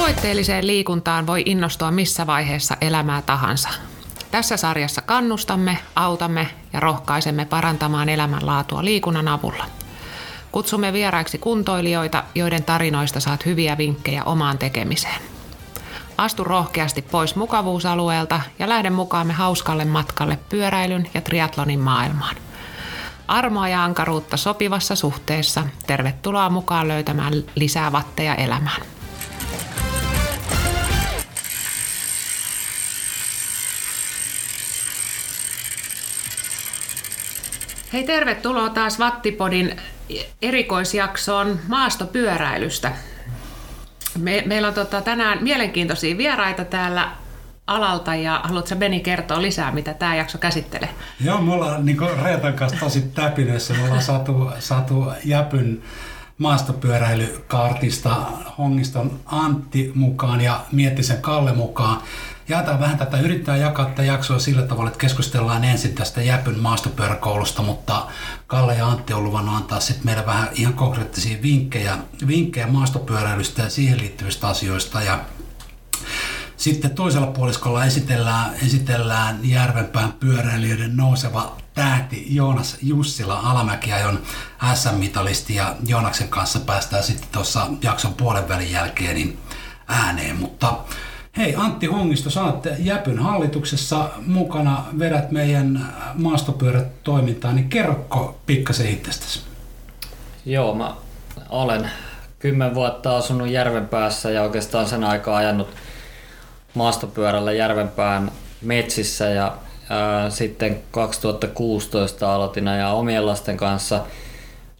Tavoitteelliseen liikuntaan voi innostua missä vaiheessa elämää tahansa. Tässä sarjassa kannustamme, autamme ja rohkaisemme parantamaan elämänlaatua liikunnan avulla. Kutsumme vieraiksi kuntoilijoita, joiden tarinoista saat hyviä vinkkejä omaan tekemiseen. Astu rohkeasti pois mukavuusalueelta ja lähde mukaamme hauskalle matkalle pyöräilyn ja triatlonin maailmaan. Armoa ja ankaruutta sopivassa suhteessa. Tervetuloa mukaan löytämään lisää vatteja elämään. Hei, tervetuloa taas Vattipodin erikoisjaksoon maastopyöräilystä. Me, meillä on tota, tänään mielenkiintoisia vieraita täällä alalta ja haluatko Beni kertoa lisää, mitä tämä jakso käsittelee? Joo, me ollaan niin Reetan kanssa tosi täpinöissä. Me ollaan saatu, saatu Jäpyn maastopyöräilykartista Hongiston Antti mukaan ja Miettisen Kalle mukaan jaetaan vähän tätä, yrittää jakaa tätä jaksoa sillä tavalla, että keskustellaan ensin tästä Jäpyn maastopyöräkoulusta, mutta Kalle ja Antti on luvannut antaa sitten meille vähän ihan konkreettisia vinkkejä, vinkkejä maastopyöräilystä ja siihen liittyvistä asioista. Ja sitten toisella puoliskolla esitellään, esitellään Järvenpään pyöräilijöiden nouseva tähti Joonas Jussila Alamäkiajon SM-mitalisti ja Joonaksen kanssa päästään sitten tuossa jakson puolen välin jälkeen niin ääneen, mutta Hei Antti Hongisto, sä oot Jäpyn hallituksessa mukana, vedät meidän maastopyörätoimintaa, niin kerrokko pikkasen itsestäsi? Joo, mä olen kymmen vuotta asunut Järvenpäässä ja oikeastaan sen aikaa ajanut maastopyörällä Järvenpään metsissä ja ää, sitten 2016 aloitin ajaa omien lasten kanssa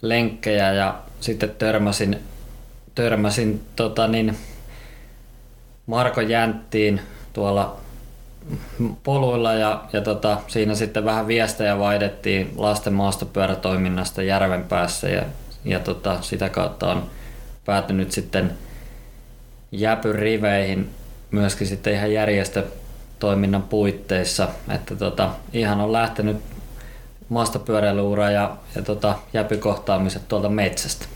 lenkkejä ja sitten törmäsin, törmäsin tota niin, Marko Jänttiin tuolla poluilla ja, ja tota, siinä sitten vähän viestejä vaihdettiin lasten maastopyörätoiminnasta järven päässä ja, ja tota, sitä kautta on päätynyt sitten Jäpyn riveihin myöskin sitten ihan järjestötoiminnan puitteissa, että tota, ihan on lähtenyt maastopyöräilyura ja, ja tota, jäpykohtaamiset tuolta metsästä.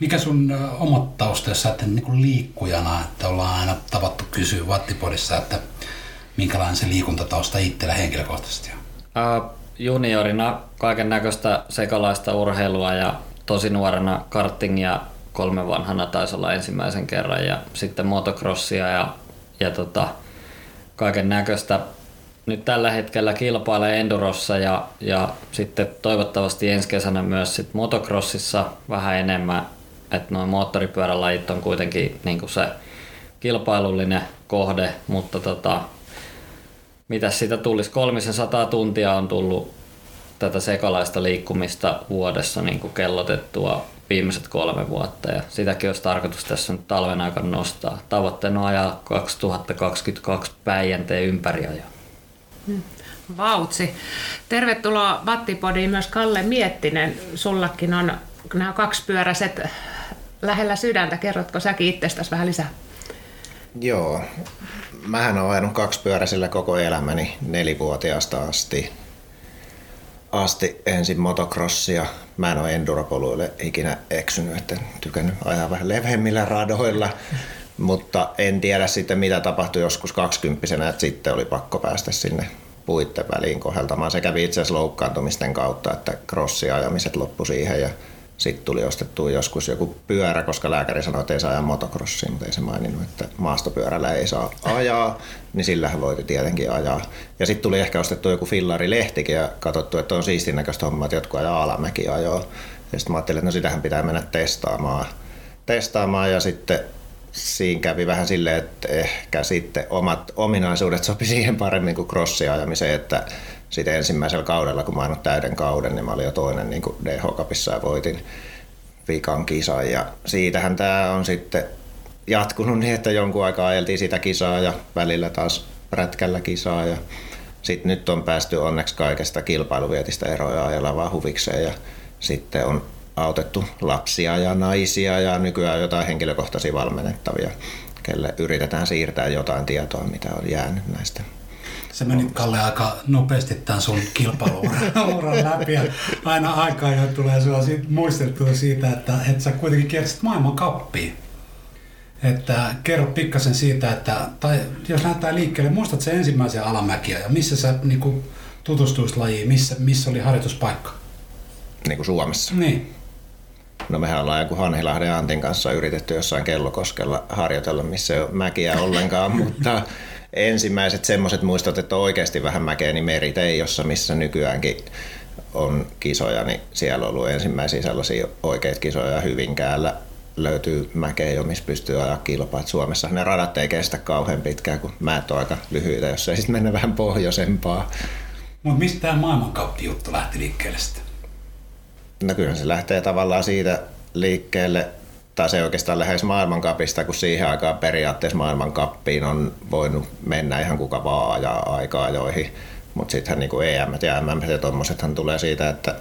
Mikä sun omat taustassa, että niin liikkujana, että ollaan aina tavattu kysyä Vattipodissa, että minkälainen se liikuntatausta itsellä henkilökohtaisesti on? Uh, juniorina kaiken näköistä sekalaista urheilua ja tosi nuorena kartingia kolme vanhana taisi olla ensimmäisen kerran ja sitten motocrossia ja, ja tota, kaiken näköistä. Nyt tällä hetkellä kilpailee Endurossa ja, ja sitten toivottavasti ensi kesänä myös sit motocrossissa vähän enemmän että noin moottoripyörälajit on kuitenkin niin kuin se kilpailullinen kohde, mutta tota, mitä siitä tulisi, 300 tuntia on tullut tätä sekalaista liikkumista vuodessa niin kuin kellotettua viimeiset kolme vuotta ja sitäkin olisi tarkoitus tässä nyt talven aikana nostaa. Tavoitteena on ajaa 2022 Päijänteen ympäri ajoa. Hmm. Vautsi. Tervetuloa Vattipodiin myös Kalle Miettinen. Sullakin on nämä kaksipyöräiset lähellä sydäntä. Kerrotko säkin itsestäsi vähän lisää? Joo. Mähän olen ajanut kaksipyöräisellä koko elämäni nelivuotiaasta asti. Asti ensin motocrossia. Mä en ole enduropoluille ikinä eksynyt, että tykännyt ajaa vähän leveämmillä radoilla. Mutta en tiedä sitten mitä tapahtui joskus kaksikymppisenä, että sitten oli pakko päästä sinne puitten väliin koheltamaan. Se kävi itse asiassa loukkaantumisten kautta, että crossiajamiset loppu siihen ja sitten tuli ostettua joskus joku pyörä, koska lääkäri sanoi, että ei saa ajaa motocrossia, mutta ei se maininnut, että maastopyörällä ei saa ajaa, niin sillähän voiti tietenkin ajaa. Ja sitten tuli ehkä ostettu joku fillarilehtikin ja katsottu, että on siistin näköistä hommaa, että jotkut ajaa alamäki ajoa. Ja sitten mä ajattelin, että no sitähän pitää mennä testaamaan. Testaamaan ja sitten siinä kävi vähän silleen, että ehkä sitten omat ominaisuudet sopi siihen paremmin kuin crossiajamiseen, että sitten ensimmäisellä kaudella, kun mä oon täyden kauden, niin mä olin jo toinen niin DH-kapissa ja voitin viikan kisan. Ja siitähän tämä on sitten jatkunut niin, että jonkun aikaa ajeltiin sitä kisaa ja välillä taas prätkällä kisaa. Ja sitten nyt on päästy onneksi kaikesta kilpailuvietistä eroja ajella vaan huvikseen ja sitten on autettu lapsia ja naisia ja nykyään jotain henkilökohtaisia valmennettavia, kelle yritetään siirtää jotain tietoa, mitä on jäänyt näistä Sä menit Kalle aika nopeasti tämän sun kilpailuuran läpi ja aina aikaa jo tulee sellaisia muisteltua siitä, että, että sä kuitenkin kiersit maailman kappiin. että kerro pikkasen siitä, että, tai jos lähdetään liikkeelle, muistat se ensimmäisen alamäkiä ja missä sä niin kuin, tutustuisit lajiin, missä, missä oli harjoituspaikka? Niin kuin Suomessa. Niin. No mehän ollaan joku Hanhilahden Antin kanssa yritetty jossain kellokoskella harjoitella, missä ei ole mäkiä ollenkaan, mutta ensimmäiset semmoiset muistot, että on oikeasti vähän mäkeä, niin Meriteijossa, missä nykyäänkin on kisoja, niin siellä on ollut ensimmäisiä sellaisia oikeita kisoja Hyvinkäällä löytyy mäkeä jo, missä pystyy ajaa kilpaa. Et Suomessa ne radat ei kestä kauhean pitkään, kun määt on aika lyhyitä, jos ei sitten mennä vähän pohjoisempaa. Mutta mistä tämä maailmankauppi-juttu lähti liikkeelle sitten? No kyllä se lähtee tavallaan siitä liikkeelle, se oikeastaan lähes maailmankapista, kun siihen aikaan periaatteessa maailmankappiin on voinut mennä ihan kuka vaan ajaa aikaa joihin. Mutta sittenhän niin EM ja MM ja tommosethan tulee siitä, että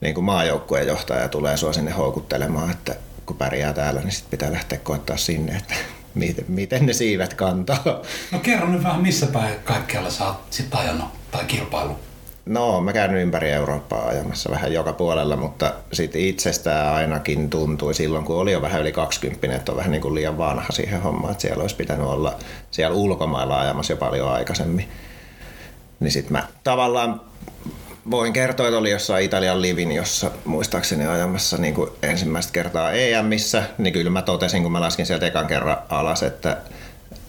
niin kuin maajoukkueen johtaja tulee sua sinne houkuttelemaan, että kun pärjää täällä, niin sit pitää lähteä koettaa sinne, että miten, miten ne siivet kantaa. No kerro nyt vähän, missä päin kaikkialla sä oot sit ajanut tai kilpailu? No, mä käyn ympäri Eurooppaa ajamassa vähän joka puolella, mutta sitten itsestään ainakin tuntui silloin, kun oli jo vähän yli 20, että on vähän niin kuin liian vanha siihen hommaan, että siellä olisi pitänyt olla siellä ulkomailla ajamassa jo paljon aikaisemmin. Niin sitten mä tavallaan voin kertoa, että oli jossain Italian Livin, jossa muistaakseni ajamassa niin kuin ensimmäistä kertaa EMissä, niin kyllä mä totesin, kun mä laskin sieltä ekan kerran alas, että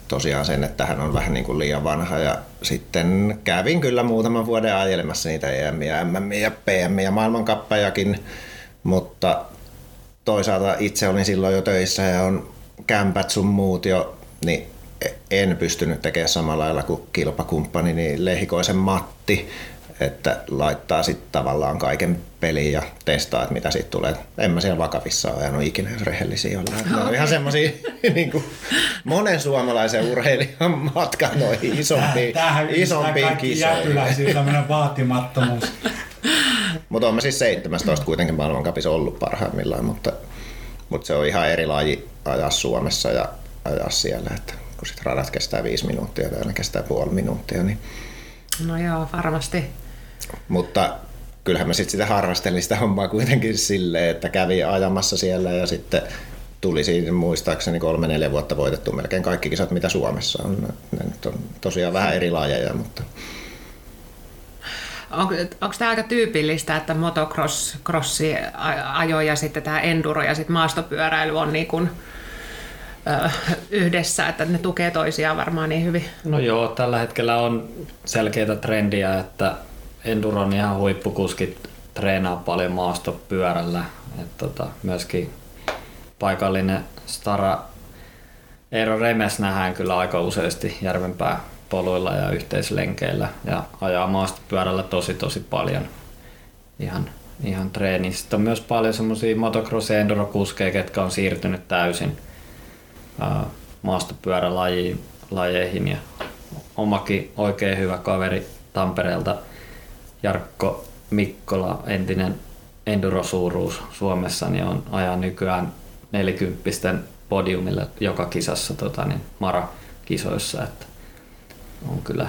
tosiaan sen, että hän on vähän niin kuin liian vanha. Ja sitten kävin kyllä muutaman vuoden ajelemassa niitä EM ja MM ja PM ja maailmankappajakin, mutta toisaalta itse olin silloin jo töissä ja on kämpät sun muut jo, niin en pystynyt tekemään samalla lailla kuin kilpakumppani, niin Lehikoisen Matti, että laittaa sitten tavallaan kaiken peliin ja testaa, että mitä siitä tulee. En mä siellä vakavissa ajanut ikinä, rehellisiä ollaan. Ne on ihan semmoisia niin kuin monen suomalaisen urheilijan matka noihin isompiin, Tämähän isompiin kisoihin. jätyläisiin tämmöinen vaatimattomuus. Mutta on mä siis 17 kuitenkin maailmankapissa ollut parhaimmillaan, mutta, mutta se on ihan eri laji ajaa Suomessa ja ajaa siellä, että kun sit radat kestää viisi minuuttia ja täällä kestää puoli minuuttia, niin No joo, varmasti. Mutta kyllähän mä sitten sitä harrastelin sitä hommaa kuitenkin silleen, että kävi ajamassa siellä ja sitten tuli siinä muistaakseni kolme neljä vuotta voitettu melkein kaikki kisat, mitä Suomessa on. Ne nyt on tosiaan vähän eri lajeja, mutta Onko, onko tämä aika tyypillistä, että motocross crossi ajo ja sitten tämä enduro ja sitten maastopyöräily on niin kuin, ö, yhdessä, että ne tukee toisiaan varmaan niin hyvin? No joo, tällä hetkellä on selkeitä trendiä, että Enduron ihan huippukuskit treenaa paljon maastopyörällä. Et tota, myöskin paikallinen Stara Eero Remes nähdään kyllä aika useasti Järvenpää poluilla ja yhteislenkeillä ja ajaa maastopyörällä tosi tosi paljon ihan, ihan treeniin. Sitten on myös paljon semmoisia motocross- ja endurokuskeja, ketkä on siirtynyt täysin maastopyörälajeihin ja omakin oikein hyvä kaveri Tampereelta Jarkko Mikkola, entinen endurosuuruus Suomessa, niin on ajaa nykyään 40 podiumille joka kisassa tota, niin Mara-kisoissa. Että on kyllä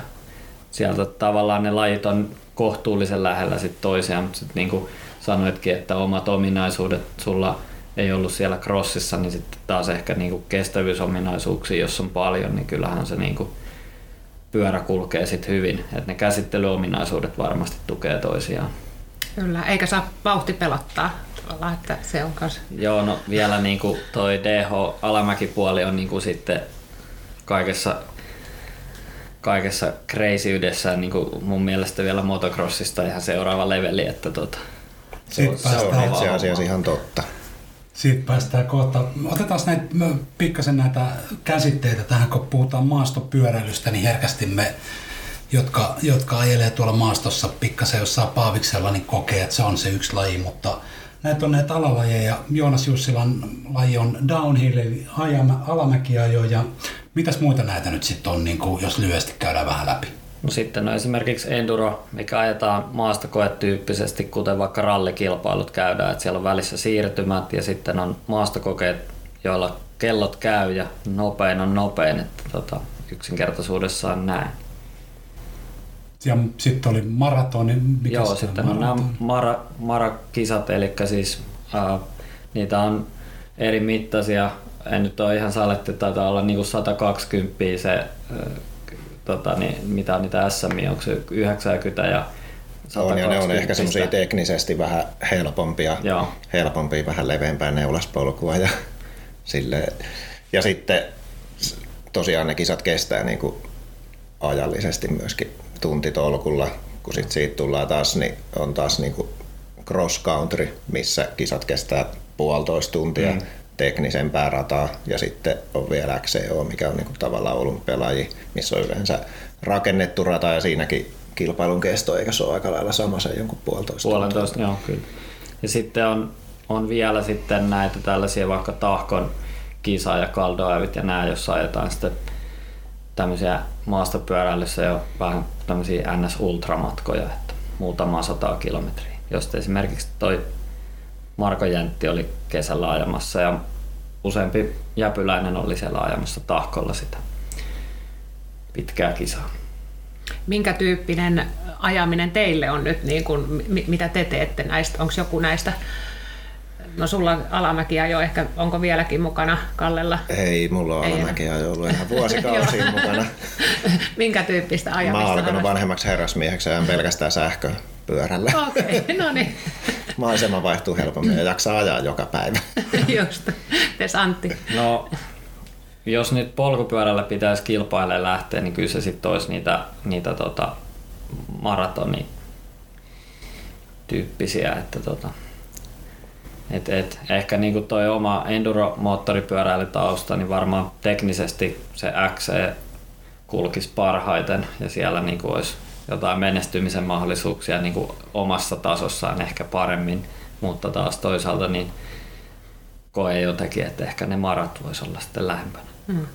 sieltä tavallaan ne lajit on kohtuullisen lähellä sit toisiaan, mutta sitten niin kuin sanoitkin, että omat ominaisuudet sulla ei ollut siellä crossissa, niin sitten taas ehkä niin kuin kestävyysominaisuuksia, jos on paljon, niin kyllähän se niin kuin pyörä kulkee sitten hyvin. Että ne käsittelyominaisuudet varmasti tukee toisiaan. Kyllä, eikä saa vauhti pelottaa tavallaan, että se on kanssa. Joo, no vielä niin kuin toi DH-alamäkipuoli on niin kuin sitten kaikessa kaikessa crazyydessään niin kuin mun mielestä vielä motocrossista ihan seuraava leveli, että tota, se on, se on itse asiassa ihan totta. Siitä päästään kohta. Otetaan näitä, pikkasen näitä käsitteitä tähän, kun puhutaan maastopyöräilystä, niin herkästi me, jotka, jotka ajelee tuolla maastossa pikkasen jossain paaviksella, niin kokee, että se on se yksi laji, mutta näitä on näitä alalajeja. Joonas Jussilan laji on downhill, eli alamäkiajo, ja mitäs muita näitä nyt sitten on, niin kuin, jos lyhyesti käydään vähän läpi? No sitten on esimerkiksi enduro, mikä ajetaan maastokoetyyppisesti, kuten vaikka rallikilpailut käydään, että siellä on välissä siirtymät ja sitten on maastokokeet, joilla kellot käy ja nopein on nopein, että tota, yksinkertaisuudessaan näin. Ja sitten oli maratoni. Mikä Joo, sitten on nämä mara, marakisat, eli siis äh, niitä on eri mittaisia en nyt ole ihan saletti, taitaa olla niinku 120 se, tota, niin, mitä on niitä SM, onko se 90 ja on, ja ne on ehkä semmoisia teknisesti vähän helpompia, Joo. helpompia vähän leveämpää neulaspolkua ja sille. Ja sitten tosiaan ne kisat kestää niin kuin ajallisesti myöskin tuntitolkulla, kun sit siitä tullaan taas, niin on taas niin kuin cross country, missä kisat kestää puolitoista tuntia mm. Teknisempää rataa ja sitten on vielä XCO, mikä on niin kuin tavallaan olympialaji, missä on yleensä rakennettu rata ja siinäkin kilpailun kesto, eikä se ole aika lailla sama se jonkun puolitoista Puolentoista, joo, kyllä. Ja sitten on, on vielä sitten näitä tällaisia vaikka tahkon kisa ja kaldoävit ja nämä, jos ajetaan sitten tämmöisiä maastopyöräilyssä jo vähän tämmöisiä NS-ultramatkoja, että muutama sata kilometriä. Josta esimerkiksi toi Marko Jäntti oli kesällä ajamassa ja useampi jäpyläinen oli siellä ajamassa tahkolla sitä pitkää kisaa. Minkä tyyppinen ajaminen teille on nyt, niin kuin, mitä te teette näistä? Onko joku näistä No sulla alamäkiä jo ehkä, onko vieläkin mukana Kallella? Ei, mulla on alamäkiä jo ollut ihan vuosikausia mukana. Minkä tyyppistä ajamista? Mä oon alkanut vanhemmaksi herrasmieheksi ja pelkästään sähköpyörällä. Okei, okay, no niin. Maisema vaihtuu helpommin ja jaksaa ajaa joka päivä. Just. Tes Antti? No, jos nyt polkupyörällä pitäisi kilpailemaan lähteä, niin kyllä se sitten olisi niitä, niitä tota, maratoni tyyppisiä, että tota, et, et, ehkä niinku toi oma enduro-moottoripyöräilytausta, niin varmaan teknisesti se XC kulkisi parhaiten ja siellä niinku olisi jotain menestymisen mahdollisuuksia niinku omassa tasossaan ehkä paremmin, mutta taas toisaalta niin koe jotenkin, että ehkä ne marat voisi olla sitten lähempänä. Hmm.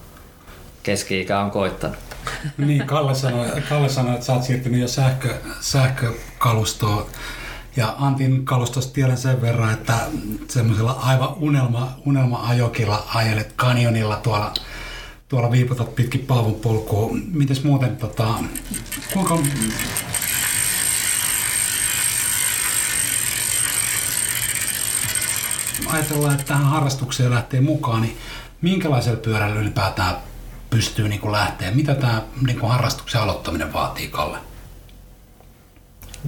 Keski-ikä on koittanut. niin, Kalle sanoi, Kalle sanoi, että sä oot siirtynyt jo sähkö, sähkökalustoon ja Antin kalustosta tiedän sen verran, että semmoisella aivan unelma, unelma-ajokilla ajelet kanjonilla tuolla, tuolla viiputat pitkin Paavun polkua. Mites muuten, tota, kuinka ajatellaan, että tähän harrastukseen lähtee mukaan, niin minkälaisella pyörällä ylipäätään pystyy niin kuin lähteä? Mitä tämä niin kuin harrastuksen aloittaminen vaatii, Kalle?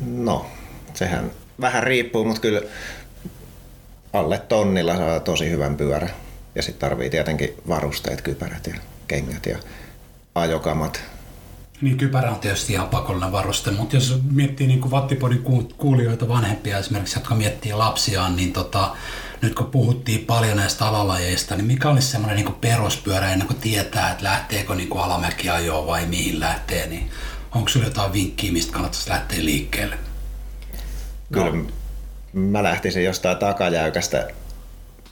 No, sehän vähän riippuu, mutta kyllä alle tonnilla saa tosi hyvän pyörä. Ja sitten tarvii tietenkin varusteet, kypärät ja kengät ja ajokamat. Niin kypärä on tietysti ihan pakollinen varuste, mutta jos miettii niin kuin Vattipodin kuulijoita vanhempia esimerkiksi, jotka miettii lapsiaan, niin tota, nyt kun puhuttiin paljon näistä alalajeista, niin mikä olisi semmoinen niin peruspyörä ennen kuin tietää, että lähteekö niin kuin alamäkiajoa vai mihin lähtee, niin onko sinulla jotain vinkkiä, mistä kannattaisi lähteä liikkeelle? Kyllä no. mä lähtisin jostain takajäykästä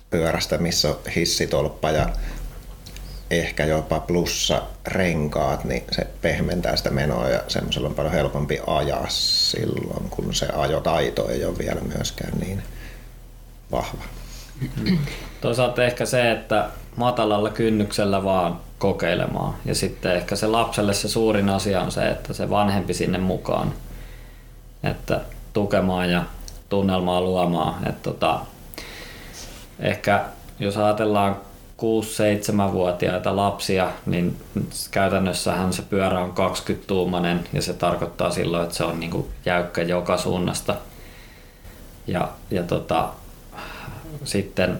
pyörästä, missä on hissitolppa ja ehkä jopa plussa renkaat, niin se pehmentää sitä menoa ja semmoisella on paljon helpompi ajaa silloin, kun se ajotaito ei ole vielä myöskään niin vahva. Toisaalta ehkä se, että matalalla kynnyksellä vaan kokeilemaan. Ja sitten ehkä se lapselle se suurin asia on se, että se vanhempi sinne mukaan. Että tukemaan ja tunnelmaa luomaan. Et tota, ehkä jos ajatellaan 6-7-vuotiaita lapsia, niin käytännössähän se pyörä on 20-tuumainen ja se tarkoittaa silloin, että se on niin jäykkä joka suunnasta. Ja, ja tota, sitten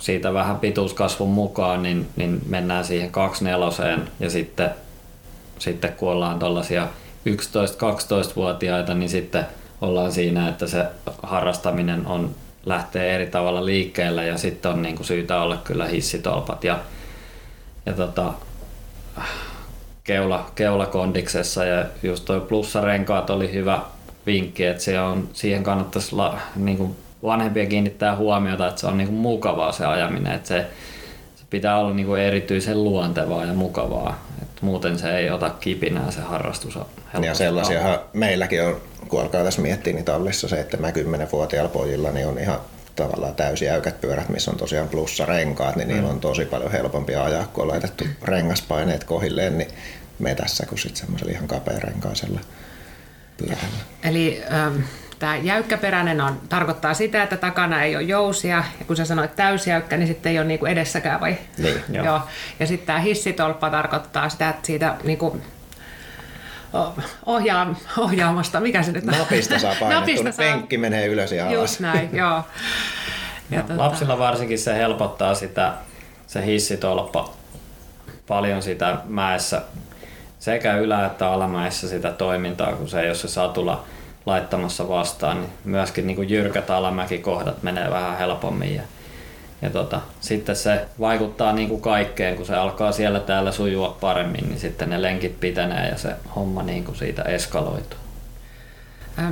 siitä vähän pituuskasvun mukaan, niin, niin mennään siihen 24 ja sitten, sitten kun ollaan tuollaisia 11-12-vuotiaita, niin sitten ollaan siinä, että se harrastaminen on lähtee eri tavalla liikkeelle ja sitten on niin kuin syytä olla kyllä hissitolpat ja, ja tota, keula, keulakondiksessa ja just toi plussarenkaat oli hyvä vinkki, että se on, siihen kannattaisi la, niin kuin vanhempia kiinnittää huomiota, että se on niin kuin mukavaa se ajaminen, että se, se pitää olla niin kuin erityisen luontevaa ja mukavaa, muuten se ei ota kipinää se harrastus. Ja sellaisia meilläkin on kun alkaa tässä miettiä niin tallissa 7-10-vuotiailla pojilla, niin on ihan tavallaan täysin jäykät pyörät, missä on tosiaan plussa renkaat, niin mm. niillä on tosi paljon helpompi ajaa, kun on laitettu rengaspaineet kohilleen, niin metässä kuin sitten semmoisella ihan kapearenkaisella pyörällä. Eli ähm, Tämä jäykkäperäinen on, tarkoittaa sitä, että takana ei ole jousia. Ja kun sä sanoit täysjäykkä, niin sitten ei ole niinku edessäkään vai? Niin. Joo. Joo. Ja sitten tämä hissitolppa tarkoittaa sitä, että siitä niinku, ohjaa, ohjaamasta, mikä se nyt on? Napista saa painettua, Napista saa. penkki menee ylös ja alas. Just näin, joo. Ja tota- Lapsilla varsinkin se helpottaa sitä, se hissitolppa paljon sitä mäessä sekä ylä- että alamäessä sitä toimintaa, kun se ei ole se satula laittamassa vastaan, niin myöskin niin jyrkät alamäkikohdat menee vähän helpommin. Ja, ja tota, sitten se vaikuttaa niin kuin kaikkeen, kun se alkaa siellä täällä sujua paremmin, niin sitten ne lenkit pitenee ja se homma niin kuin siitä eskaloituu.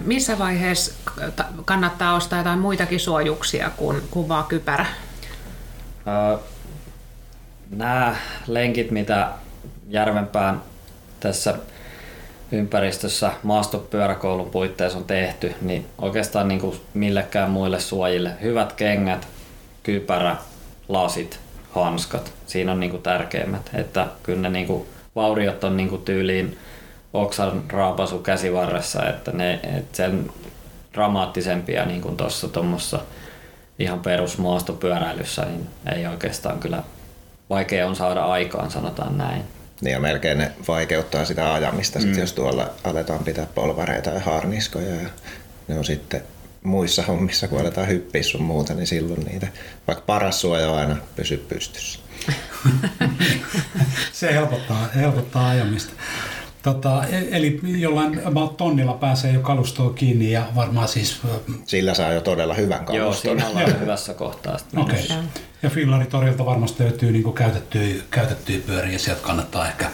Missä vaiheessa ta- kannattaa ostaa jotain muitakin suojuksia kuin, vaan kypärä? Öö, Nämä lenkit, mitä Järvenpään tässä ympäristössä maastopyöräkoulun puitteissa on tehty, niin oikeastaan niin kuin millekään muille suojille hyvät kengät, kypärä, lasit, hanskat. Siinä on niin kuin tärkeimmät, että kyllä ne niin kuin vauriot on niin kuin tyyliin oksan raapasu käsivarressa, että ne että sen dramaattisempia niin kuin tuossa tuommoissa ihan perusmaastopyöräilyssä, niin ei oikeastaan kyllä vaikea on saada aikaan, sanotaan näin. Niin ja melkein ne vaikeuttaa sitä ajamista, mm. sit, jos tuolla aletaan pitää polvareita ja harniskoja. Ja ne on sitten muissa hommissa, kun aletaan hyppiä sun muuta, niin silloin niitä, vaikka paras suoja on aina pysy pystyssä. Se helpottaa, helpottaa ajamista. Tota, e- eli jollain about tonnilla pääsee jo kalustoon kiinni ja varmaan siis... Sillä saa jo todella hyvän Joo, kaluston. siinä ollaan hyvässä kohtaa. sitten Okei. Okay. Ja Fillaritorilta varmasti löytyy niin käytettyjä, käytettyjä pyöriä, sieltä kannattaa ehkä,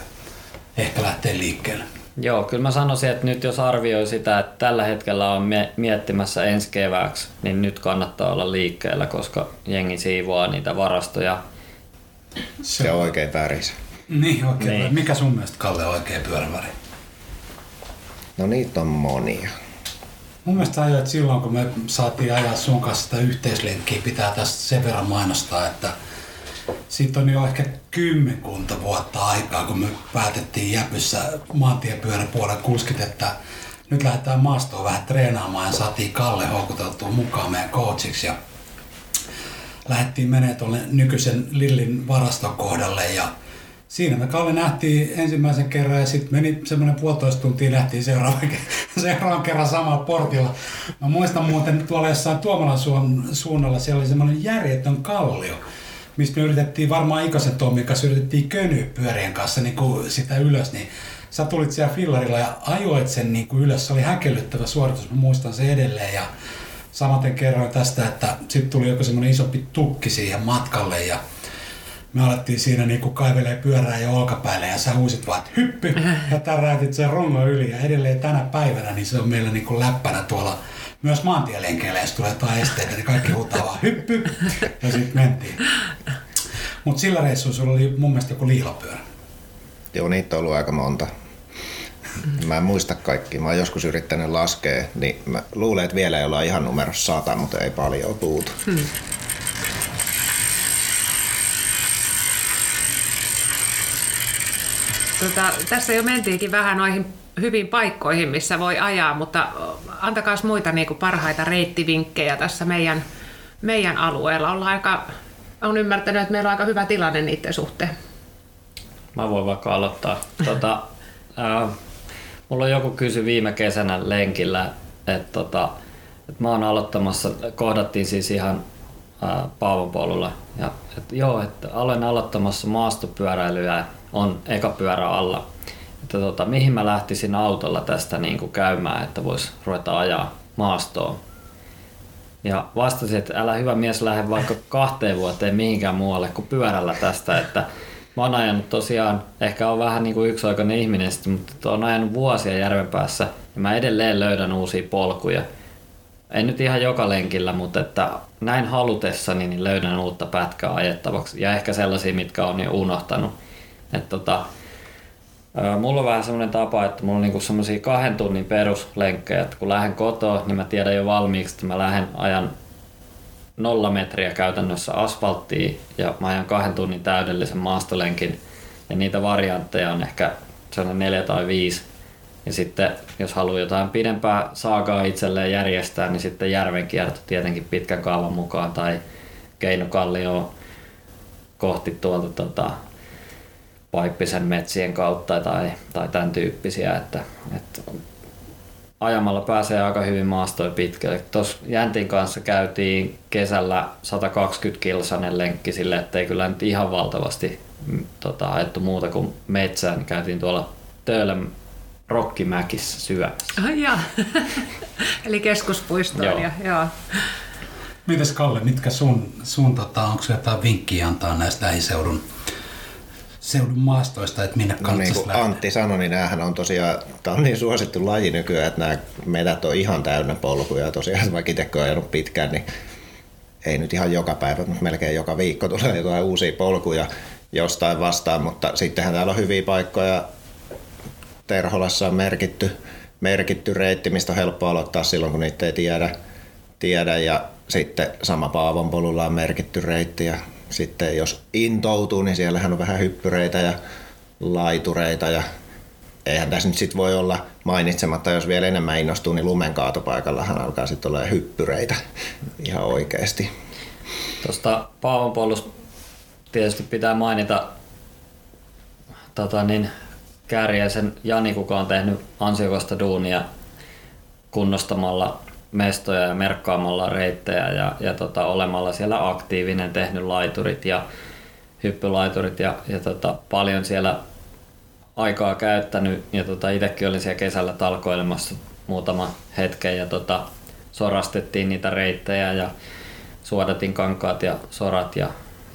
ehkä lähteä liikkeelle. Joo, kyllä mä sanoisin, että nyt jos arvioi sitä, että tällä hetkellä on mie- miettimässä ensi kevääksi, niin nyt kannattaa olla liikkeellä, koska jengi siivoaa niitä varastoja. Se on oikein värisä. Niin, oikein. Niin. Mikä sun mielestä, Kalle, on oikein pyöräväri? No niitä on monia. Mun mielestä ajoit silloin, kun me saatiin ajaa sun kanssa sitä yhteislenkkiä, pitää tästä sen verran mainostaa, että siitä on jo ehkä kymmenkunta vuotta aikaa, kun me päätettiin Jäpyssä maantiepyöräpuolen kuskit, että nyt lähdetään maastoon vähän treenaamaan ja saatiin Kalle houkuteltua mukaan meidän coachiksi ja lähdettiin menee tuolle nykyisen Lillin varaston kohdalle ja siinä me Kalle nähtiin ensimmäisen kerran ja sitten meni semmoinen puolitoista tuntia nähtiin seuraavan, seuraavan kerran samalla portilla. Mä muistan muuten tuolla jossain Tuomalan suun- suunnalla siellä oli semmoinen järjetön kallio, mistä me yritettiin varmaan Ikosen Tommin kanssa yritettiin könyä pyörien kanssa niin kuin sitä ylös, niin sä tulit siellä fillarilla ja ajoit sen niin kuin ylös. Se oli häkellyttävä suoritus, mä muistan se edelleen ja samaten kerroin tästä, että sitten tuli joku semmoinen isompi tukki siihen matkalle ja me alettiin siinä niinku kaivelee pyörää ja olkapäälle ja sä huusit vaan, että hyppy ja täräytit sen rungon yli ja edelleen tänä päivänä niin se on meillä niinku läppänä tuolla myös maantielenkeillä, jos tulee jotain esteitä, niin kaikki huutaa vaan hyppy ja sitten mentiin. Mutta sillä reissulla sulla oli mun mielestä joku liilapyörä. Joo, niitä on ollut aika monta. Mä en muista kaikki. Mä oon joskus yrittänyt laskea, niin mä luulen, että vielä ei olla ihan numerossa sata, mutta ei paljon puutu. Hmm. Tota, tässä jo mentiinkin vähän noihin hyviin paikkoihin, missä voi ajaa, mutta antakaa muita niin kuin parhaita reittivinkkejä tässä meidän, meidän alueella. Ollaan aika, on ymmärtänyt, että meillä on aika hyvä tilanne niiden suhteen. Mä voin vaikka aloittaa. Tota, ää, mulla joku kysy viime kesänä lenkillä, että tota, et mä oon aloittamassa, kohdattiin siis ihan ää, Paavonpolulla. Ja, et, joo, että olen aloittamassa maastopyöräilyä, on eka pyörä alla. Että tota, mihin mä lähtisin autolla tästä niin kuin käymään, että vois ruveta ajaa maastoon. Ja vastasin, että älä hyvä mies lähde vaikka kahteen vuoteen mihinkään muualle kuin pyörällä tästä, että mä oon ajanut tosiaan, ehkä on vähän niin kuin yksioikainen ihminen, mutta oon ajanut vuosia järven päässä ja mä edelleen löydän uusia polkuja. En nyt ihan joka lenkillä, mutta että näin halutessani niin löydän uutta pätkää ajettavaksi ja ehkä sellaisia, mitkä on jo unohtanut. Että tota, mulla on vähän semmoinen tapa, että mulla on niinku semmoisia kahden tunnin peruslenkkejä, että kun lähden kotoa, niin mä tiedän jo valmiiksi, että mä lähden ajan nolla metriä käytännössä asfalttia ja mä ajan kahden tunnin täydellisen maastolenkin. Ja niitä variantteja on ehkä sellainen neljä tai viisi. Ja sitten jos haluaa jotain pidempää saakaa itselleen järjestää, niin sitten järven kierto tietenkin pitkän kaavan mukaan tai keinokallio kohti tuolta tota, paippisen metsien kautta tai, tai tämän tyyppisiä, että, että ajamalla pääsee aika hyvin maastoin pitkälle. Tuossa Jäntin kanssa käytiin kesällä 120 kilsanen lenkki sille, ettei kyllä nyt ihan valtavasti mm, tota, ajettu muuta kuin metsään. Käytiin tuolla Töölön Rokkimäkissä syömässä. Ai jaa. Eli keskuspuistoon. Joo. Ja, joo. Mites Kalle, mitkä sun, sun tota, onko jotain vinkkiä antaa näistä lähiseudun seudun maastoista, että minne No niin kuin? Antti sanoi, niin näähän on tosiaan, tää on niin suosittu laji nykyään, että nämä meidät on ihan täynnä polkuja. Tosiaan vaikka itse kun on ajanut pitkään, niin ei nyt ihan joka päivä, mutta melkein joka viikko tulee jotain uusia polkuja jostain vastaan, mutta sittenhän täällä on hyviä paikkoja. Terholassa on merkitty, merkitty reitti, mistä on helppo aloittaa silloin, kun niitä ei tiedä. tiedä ja sitten sama Paavon polulla on merkitty reitti ja sitten jos intoutuu, niin siellähän on vähän hyppyreitä ja laitureita ja eihän tässä nyt sit voi olla mainitsematta, jos vielä enemmän innostuu, niin lumen kaatopaikallahan alkaa sitten olla hyppyreitä ihan oikeasti. Tuosta Paavonpolusta tietysti pitää mainita tota niin, Kääriäisen Jani, kuka on tehnyt ansiokasta duunia kunnostamalla mestoja ja merkkaamalla reittejä ja, ja tota, olemalla siellä aktiivinen, tehnyt laiturit ja hyppylaiturit ja, ja tota, paljon siellä aikaa käyttänyt ja tota, itsekin olin siellä kesällä talkoilemassa muutama hetken ja tota, sorastettiin niitä reittejä ja suodatin kankaat ja sorat ja,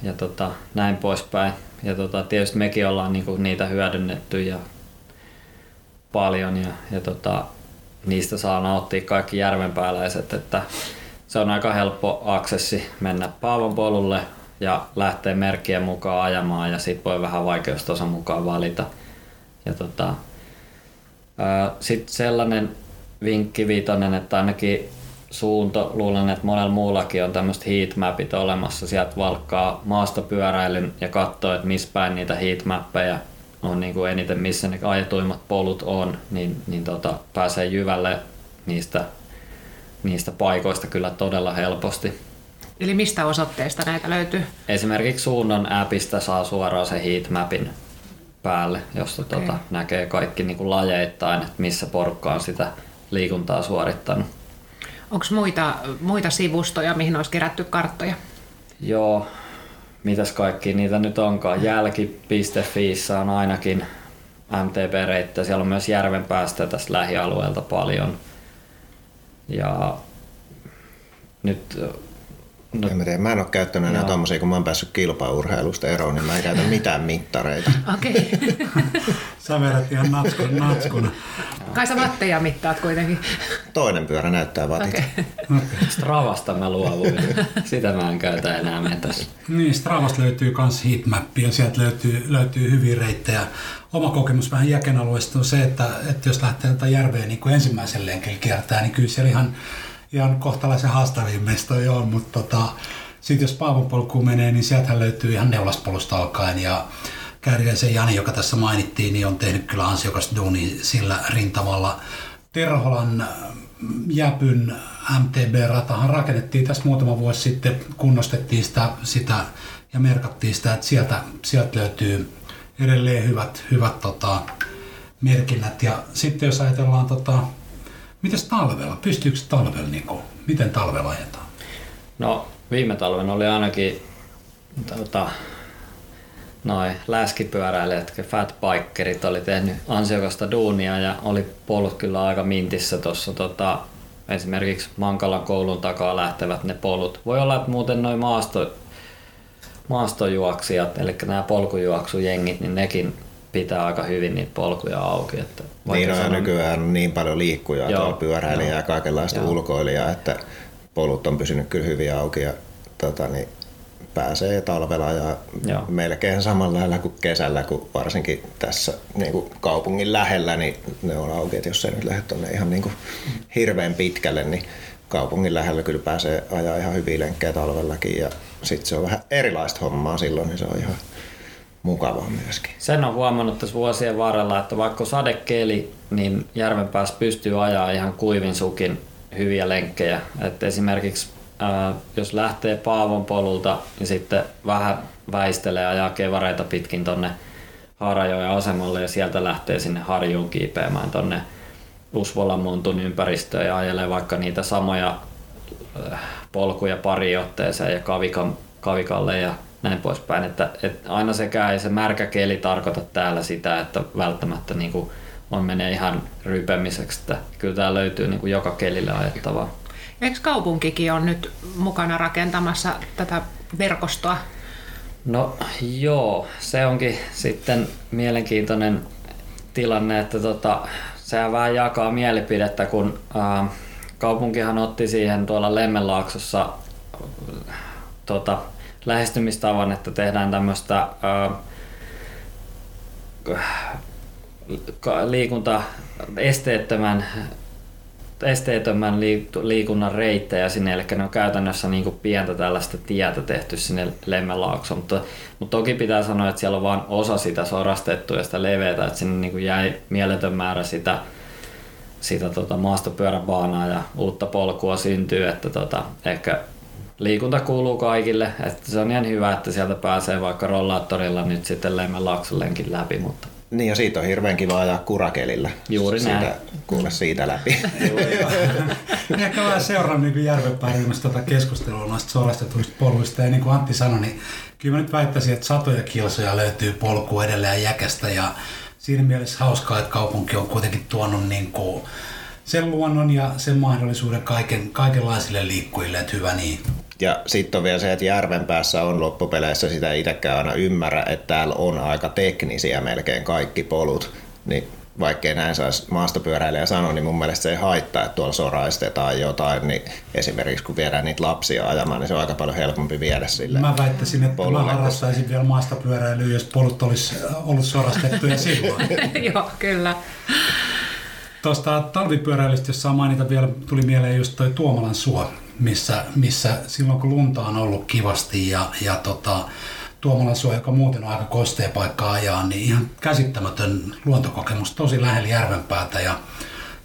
ja tota, näin poispäin. Ja tota, tietysti mekin ollaan niinku niitä hyödynnetty ja paljon ja, ja tota, niistä saa nauttia kaikki järvenpääläiset, että se on aika helppo aksessi mennä Paavon polulle ja lähteä merkkien mukaan ajamaan ja sit voi vähän vaikeustason mukaan valita. Ja tota, sitten sellainen vinkki viitonen, että ainakin suunto, luulen, että monella muullakin on tämmöiset heatmapit olemassa. Sieltä valkkaa maastopyöräilyn ja katsoo, että missä päin niitä heatmappeja on niin kuin eniten, missä ne ajetuimmat polut on, niin, niin tota, pääsee jyvälle niistä, niistä paikoista kyllä todella helposti. Eli mistä osoitteista näitä löytyy? Esimerkiksi suunnan appista saa suoraan se heatmapin päälle, josta Okei. tota, näkee kaikki niin kuin lajeittain, että missä porukka on sitä liikuntaa suorittanut. Onko muita, muita sivustoja, mihin olisi kerätty karttoja? Joo, mitäs kaikki niitä nyt onkaan. Jälki.fi on ainakin MTB-reittejä. Siellä on myös järven päästä tästä lähialueelta paljon. Ja nyt No, En mä, tiedä, mä en ole käyttänyt enää Joo. tommosia, kun mä oon päässyt kilpaurheilusta eroon, niin mä en käytä mitään mittareita. Okei. Sä vedät ihan natskun, natskuna. Kai sä vatteja mittaat kuitenkin. Toinen pyörä näyttää vatit. Okei. Stravasta mä luovuin. Sitä mä en käytä enää metässä. Niin, Stravasta löytyy myös heatmap ja sieltä löytyy, löytyy hyviä reittejä. Oma kokemus vähän jäkenalueesta on se, että, että jos lähtee tätä järveä niin kuin ensimmäisen lenkillä kiertää, niin kyllä siellä ihan, ihan kohtalaisen haastavia mestoja on, mutta tota, sitten jos Paavon polkuun menee, niin sieltähän löytyy ihan neulaspolusta alkaen ja Kääriäisen Jani, joka tässä mainittiin, niin on tehnyt kyllä ansiokasta duuni sillä rintamalla. Terholan Jäpyn MTB-ratahan rakennettiin tässä muutama vuosi sitten, kunnostettiin sitä, sitä ja merkattiin sitä, että sieltä, sieltä löytyy edelleen hyvät, hyvät tota, merkinnät. Ja sitten jos ajatellaan, tota, mitäs talvella, pystyykö talvella, niin kuin, miten talvella ajetaan? No viime talven oli ainakin tota, noin läskipyöräilijät, fat bikerit oli tehnyt ansiokasta duunia ja oli polut kyllä aika mintissä tuossa tota, esimerkiksi Mankalan koulun takaa lähtevät ne polut. Voi olla, että muuten noin maasto, maastojuoksijat, eli nämä polkujuoksujengit, niin nekin pitää aika hyvin niitä polkuja auki. Että Niin on ja sanon- nykyään on niin paljon liikkujaa Joo, tuolla pyöräilijää joo. ja kaikenlaista Joo. ulkoilijaa, että polut on pysynyt kyllä hyvin auki ja tota, niin pääsee talvella ja Joo. melkein samalla lailla kuin kesällä, kun varsinkin tässä niin kuin kaupungin lähellä, niin ne on auki, että jos ei nyt lähde tuonne ihan niin kuin hirveän pitkälle, niin kaupungin lähellä kyllä pääsee ajaa ihan hyviä lenkkejä talvellakin ja sitten se on vähän erilaista hommaa silloin, niin se on ihan mukavaa myöskin. Sen on huomannut tässä vuosien varrella, että vaikka sadekeli, niin järven päässä pystyy ajaa ihan kuivin sukin hyviä lenkkejä. Et esimerkiksi ää, jos lähtee Paavon polulta, niin sitten vähän väistelee ajaa kevareita pitkin tonne Haarajoen asemalle ja sieltä lähtee sinne harjuun kiipeämään tonne Usvolan muntun ympäristöön ja ajelee vaikka niitä samoja polkuja pari otteeseen ja kavikan, kavikalle ja näin poispäin. Että, että aina sekään ei se märkä keli tarkoita täällä sitä, että välttämättä niin kuin on menee ihan rypemiseksi. Että kyllä tää löytyy niin kuin joka kelille ajettavaa. Eikö kaupunkikin on nyt mukana rakentamassa tätä verkostoa? No joo, se onkin sitten mielenkiintoinen tilanne, että tota, sehän vähän jakaa mielipidettä, kun ää, kaupunkihan otti siihen tuolla Lemmenlaaksossa tota, lähestymistavan, että tehdään tämmöistä liikunta esteettömän esteettömän liikunnan reittejä sinne, eli ne on käytännössä niin kuin pientä tällaista tietä tehty sinne Lemmenlaaksoon, mutta, mutta toki pitää sanoa, että siellä on vain osa sitä sorastettua ja sitä leveätä, että sinne niin kuin jäi mieletön määrä sitä, sitä tota maastopyöräbaanaa ja uutta polkua syntyy, että tota, ehkä liikunta kuuluu kaikille, että se on ihan hyvä, että sieltä pääsee vaikka rollaattorilla nyt sitten Lemmenlaaksollenkin läpi, mutta niin ja siitä on hirveän kiva ajaa kurakelillä. Juuri siitä, näin. Kuule siitä läpi. Ehkä vähän seuraan niin ryhmässä tuota keskustelua noista suorastetuista polvuista. Ja niin kuin Antti sanoi, niin kyllä mä nyt väittäisin, että satoja kilsoja löytyy polkua edelleen jäkästä. Ja siinä mielessä hauskaa, että kaupunki on kuitenkin tuonut niin kuin sen luonnon ja sen mahdollisuuden kaiken, kaikenlaisille liikkujille, että hyvä niin. Ja sitten on vielä se, että järven päässä on loppupeleissä sitä itsekään aina ymmärrä, että täällä on aika teknisiä melkein kaikki polut. Niin vaikkei näin saisi maastopyöräilijä sanoa, niin mun mielestä se ei haittaa, että tuolla soraistetaan jotain, niin esimerkiksi kun viedään niitä lapsia ajamaan, niin se on aika paljon helpompi viedä sille Mä väittäisin, että polulle, mä harrastaisin vielä maastopyöräilyä, jos polut olisi ollut sorastettuja silloin. Joo, kyllä. Tuosta talvipyöräilystä, jos saa mainita vielä, tuli mieleen just toi Tuomalan suo, missä, missä silloin kun lunta on ollut kivasti ja, ja tota, Tuomalan suo, joka muuten on aika kostea paikka ajaa, niin ihan käsittämätön luontokokemus, tosi lähellä järvenpäätä ja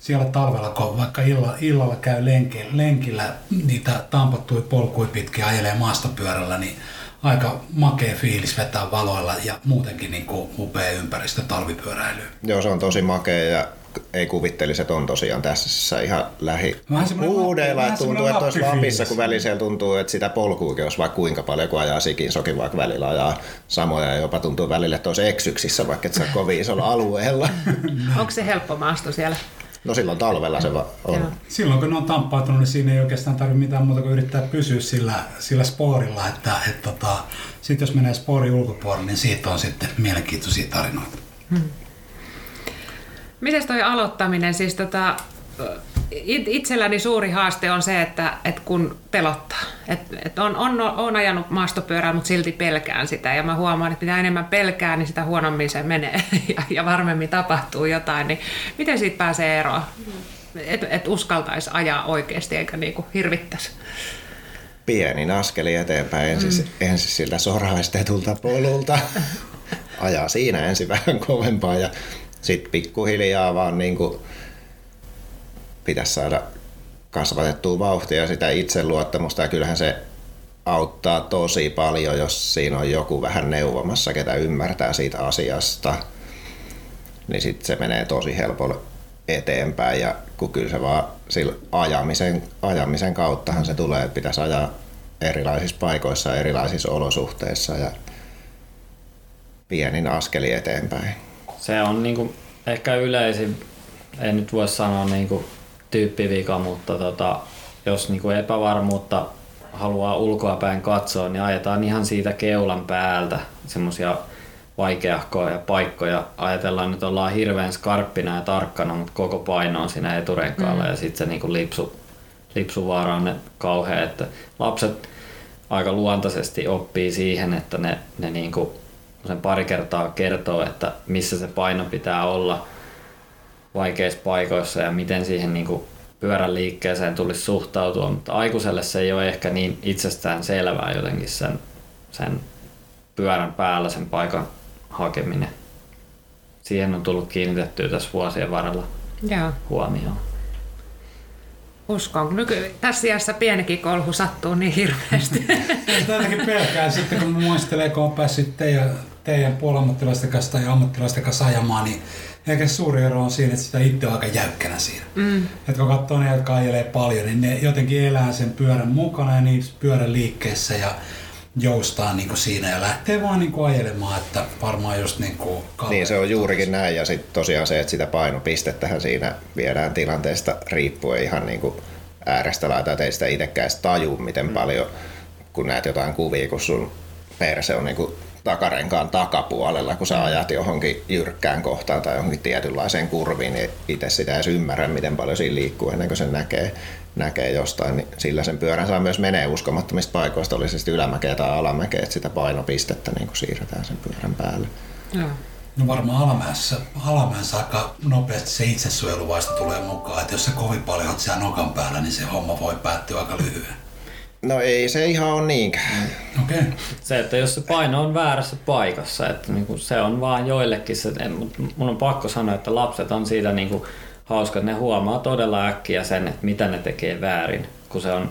siellä talvella, kun vaikka illa, illalla käy lenki, lenkillä niitä tampattui polkui pitkin ajelee maastopyörällä, niin aika makea fiilis vetää valoilla ja muutenkin niin kuin upea ympäristö talvipyöräilyyn. Joo, se on tosi makea ja ei kuvittelisi, että on tosiaan tässä ihan lähi huudeilla. Tuntuu, että olisi Lapissa, kun välillä siellä tuntuu, että sitä polkuukin olisi vaikka kuinka paljon, kun ajaa sikin sokin, vaikka välillä ajaa samoja ja jopa tuntuu välillä, että olisi eksyksissä, vaikka et se on kovin isolla alueella. Onko se helppo maasto siellä? No silloin talvella se on. Silloin kun ne on tamppautunut, niin siinä ei oikeastaan tarvitse mitään muuta kuin yrittää pysyä sillä, sillä sporilla, että et, tota, sitten jos menee sporin ulkopuolelle, niin siitä on sitten mielenkiintoisia tarinoita. Hmm. Miten toi aloittaminen, siis tota, itselläni suuri haaste on se, että, että kun pelottaa. Et, et on, on, on ajanut maastopyörää, mutta silti pelkään sitä. Ja mä huomaan, että mitä enemmän pelkää, niin sitä huonommin se menee ja, ja varmemmin tapahtuu jotain. Niin miten siitä pääsee eroon? Että et uskaltaisi ajaa oikeasti eikä niinku hirvittäisi. Pienin askeli eteenpäin ensin, mm. ensin siltä sorhaistetulta polulta. Ajaa siinä ensin vähän kovempaa ja sitten pikkuhiljaa vaan niin kuin pitäisi saada kasvatettua vauhtia ja sitä itseluottamusta. Ja kyllähän se auttaa tosi paljon, jos siinä on joku vähän neuvomassa, ketä ymmärtää siitä asiasta, niin sitten se menee tosi helpolla eteenpäin. Ja kun kyllä se vaan sillä ajamisen, ajamisen kauttahan se tulee, että pitäisi ajaa erilaisissa paikoissa, erilaisissa olosuhteissa ja pienin askeli eteenpäin se on niinku ehkä yleisin, en nyt voi sanoa niinku tyyppivika, mutta tota, jos niinku epävarmuutta haluaa ulkoapäin katsoa, niin ajetaan ihan siitä keulan päältä semmoisia vaikeahkoja paikkoja. Ajatellaan, että ollaan hirveän skarppina ja tarkkana, mutta koko paino on siinä eturenkaalla mm. ja sitten se niinku lipsu, lipsuvaara on ne kauhea, että lapset aika luontaisesti oppii siihen, että ne, ne niinku sen pari kertaa kertoo, että missä se paino pitää olla vaikeissa paikoissa ja miten siihen niin kuin pyörän liikkeeseen tulisi suhtautua, mutta aikuiselle se ei ole ehkä niin itsestään selvää jotenkin sen, sen pyörän päällä sen paikan hakeminen. Siihen on tullut kiinnitettyä tässä vuosien varrella Joo. huomioon. Uskon. Nyky- tässä iässä pienikin kolhu sattuu niin hirveästi. Tätäkin pelkää sitten, kun muistelee, kun on päässyt teidän, teidän puolammattilaisten kanssa tai ammattilaisten kanssa ajamaan, niin ehkä suuri ero on siinä, että sitä itse on aika jäykkänä siinä. Mm. Kun katsoo ne, jotka ajelee paljon, niin ne jotenkin elää sen pyörän mukana ja niin pyörän liikkeessä ja joustaa niin kuin siinä ja lähtee vaan niin kuin ajelemaan, että varmaan just niin kuin Niin se on juurikin näin. Ja sitten tosiaan se, että sitä painopistettähän siinä viedään tilanteesta riippuen ihan niin kuin äärestä laitaa, että ei sitä itsekään taju, miten mm. paljon, kun näet jotain kuvia, kun sun perse on niin kuin takarenkaan takapuolella, kun sä ajat johonkin jyrkkään kohtaan tai johonkin tietynlaiseen kurviin, niin itse sitä edes ymmärrä, miten paljon siinä liikkuu ennen kuin sen näkee, näkee jostain, niin sillä sen pyörän saa myös menee uskomattomista paikoista, oli se sitten ylämäkeä tai alamäkeä, että sitä painopistettä niin kuin siirretään sen pyörän päälle. Joo. No varmaan alamäessä, alamäessä aika nopeasti se itsesuojeluvaisto tulee mukaan, että jos sä kovin paljon oot siellä nokan päällä, niin se homma voi päättyä aika lyhyen. No ei se ihan ole niinkään. Okei. Okay. Se, että jos se paino on väärässä paikassa, että niin kuin se on vaan joillekin se, mutta mun on pakko sanoa, että lapset on siitä niin kuin hauska, että ne huomaa todella äkkiä sen, että mitä ne tekee väärin, kun se on,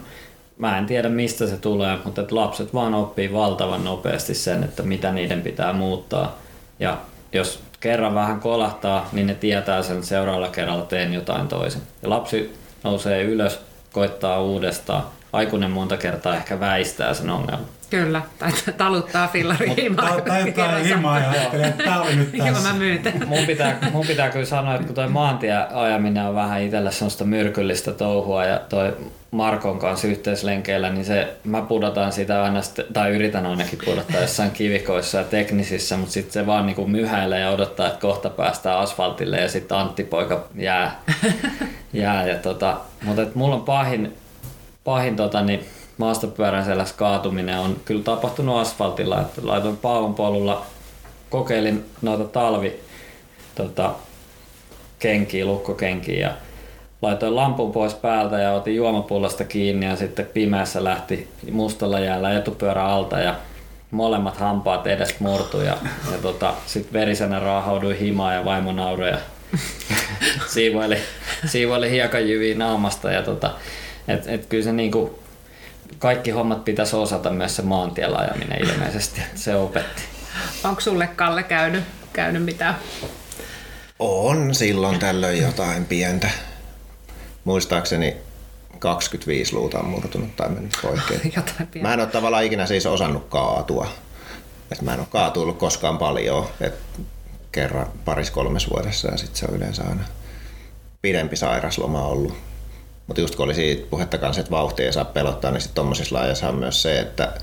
mä en tiedä mistä se tulee, mutta että lapset vaan oppii valtavan nopeasti sen, että mitä niiden pitää muuttaa. Ja jos kerran vähän kolahtaa, niin ne tietää sen seuraavalla kerralla teen jotain toisin. Ja lapsi nousee ylös, koittaa uudestaan. Aikuinen monta kertaa ehkä väistää sen ongelman. Kyllä, tai taluttaa fillari himaa. Tai, jotain himaa ja ajattelee, että tää oli nyt Joo, tässä. mä myyn tämän. Mun pitää, mun pitää kyllä sanoa, että kun toi maantieajaminen on vähän itselle semmoista myrkyllistä touhua ja toi Markon kanssa yhteislenkeillä, niin se, mä pudotan sitä aina, tai yritän ainakin pudottaa jossain kivikoissa ja teknisissä, mutta sitten se vaan niinku myhäilee ja odottaa, että kohta päästään asfaltille ja sitten Antti poika jää. jää ja tota, mutta et mulla on pahin, pahin tota, niin maastopyörän selässä kaatuminen on kyllä tapahtunut asfaltilla, että laitoin paavonpolulla, kokeilin noita talvi tota, kenkiä, lukkokenkiä ja laitoin lampun pois päältä ja otin juomapullosta kiinni ja sitten pimeässä lähti mustalla jäällä etupyörä alta ja molemmat hampaat edestä murtu ja, ja tota, sitten verisenä raahauduin himaan ja vaimo nauroi ja siivoili, siivoili hiekanjyviä naamasta ja tota, et, et kyllä se niinku, kaikki hommat pitäisi osata myös se maantiellä ajaminen ilmeisesti, että se opetti. Onko sulle Kalle käynyt, käynyt mitään? On silloin tällöin jotain pientä. Muistaakseni 25 luuta on murtunut tai mennyt poikki. Pientä. Mä en ole tavallaan ikinä siis osannut kaatua. Et mä en ole kaatuillut koskaan paljon. Et kerran paris kolmes vuodessa ja sitten se on yleensä aina pidempi sairasloma ollut. Mutta just kun oli siitä puhetta kanssa, että vauhtia ei saa pelottaa, niin sitten tommosissa laajassa on myös se, että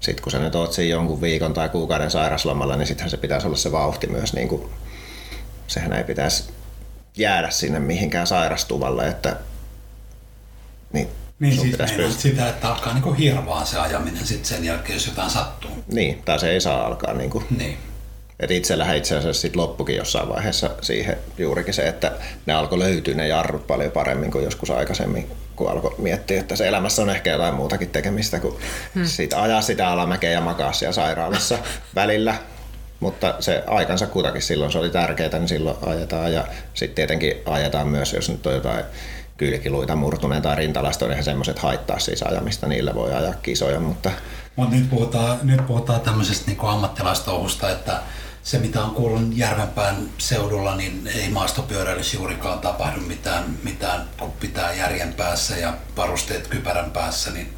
sitten kun sä nyt oot siinä jonkun viikon tai kuukauden sairaslomalla, niin sittenhän se pitäisi olla se vauhti myös niin kuin, sehän ei pitäisi jäädä sinne mihinkään sairastuvalle, että niin, Niin siis pitäisi pystyä- sitä, että alkaa niinku hirvaa se ajaminen sitten sen jälkeen, jos jotain sattuu. Niin, tai se ei saa alkaa niin kuin, Niin. Et itsellähän itse asiassa sit loppukin jossain vaiheessa siihen juurikin se, että ne alkoi löytyä ne jarrut paljon paremmin kuin joskus aikaisemmin, kun alkoi miettiä, että se elämässä on ehkä jotain muutakin tekemistä kuin hmm. siitä ajaa sitä alamäkeä ja makaa siellä sairaalassa välillä. Mutta se aikansa kutakin silloin se oli tärkeää, niin silloin ajetaan. Ja sitten tietenkin ajetaan myös, jos nyt on jotain kylkiluita murtuneen tai rintalasta, niin semmoiset haittaa siis ajamista, niillä voi ajaa kisoja, mutta Mutta nyt puhutaan, nyt puhutaan tämmöisestä niinku ammattilaistouhusta, että se mitä on kuullut Järvenpään seudulla, niin ei maastopyöräilyssä juurikaan tapahdu mitään, mitään kun pitää järjen päässä ja varusteet kypärän päässä, niin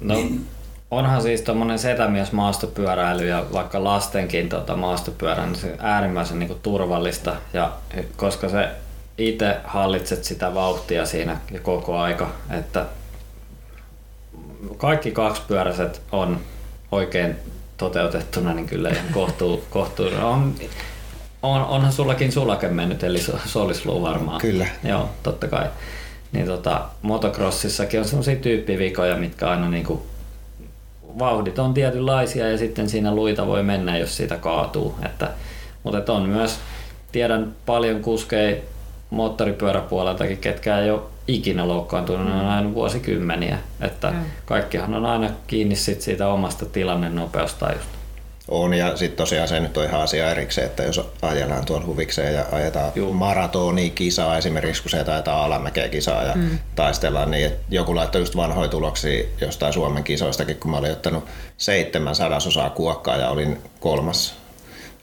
No, Niin. onhan siis tuommoinen setämies maastopyöräily ja vaikka lastenkin tota maastopyörä, niin se äärimmäisen niinku turvallista. Ja koska se itse hallitset sitä vauhtia siinä ja koko aika, että kaikki kaksipyöräiset on oikein toteutettuna, niin kyllä ihan kohtuu, kohtuu on, on, onhan sullakin sulake mennyt, eli ollut varmaan. Kyllä. Joo, totta kai. Niin tota, motocrossissakin on sellaisia tyyppivikoja, mitkä aina niinku, vauhdit on tietynlaisia ja sitten siinä luita voi mennä, jos siitä kaatuu. Että, mutta et on myös, tiedän paljon kuskeja moottoripyöräpuoleltakin, ketkä ei ole ikinä loukkaantunut, ne on aina vuosikymmeniä. Että Mm. kaikkihan on aina kiinni sit siitä omasta tilanne nopeustajusta. On ja sitten tosiaan se nyt on ihan asia erikseen, että jos ajellaan tuolla huvikseen ja ajetaan maratoni kisaa esimerkiksi, kun se taitaa alamäkeä kisaa ja mm. taistellaan, niin että joku laittoi just vanhoja tuloksia jostain Suomen kisoistakin, kun mä olin ottanut seitsemän sadasosaa kuokkaa ja olin kolmas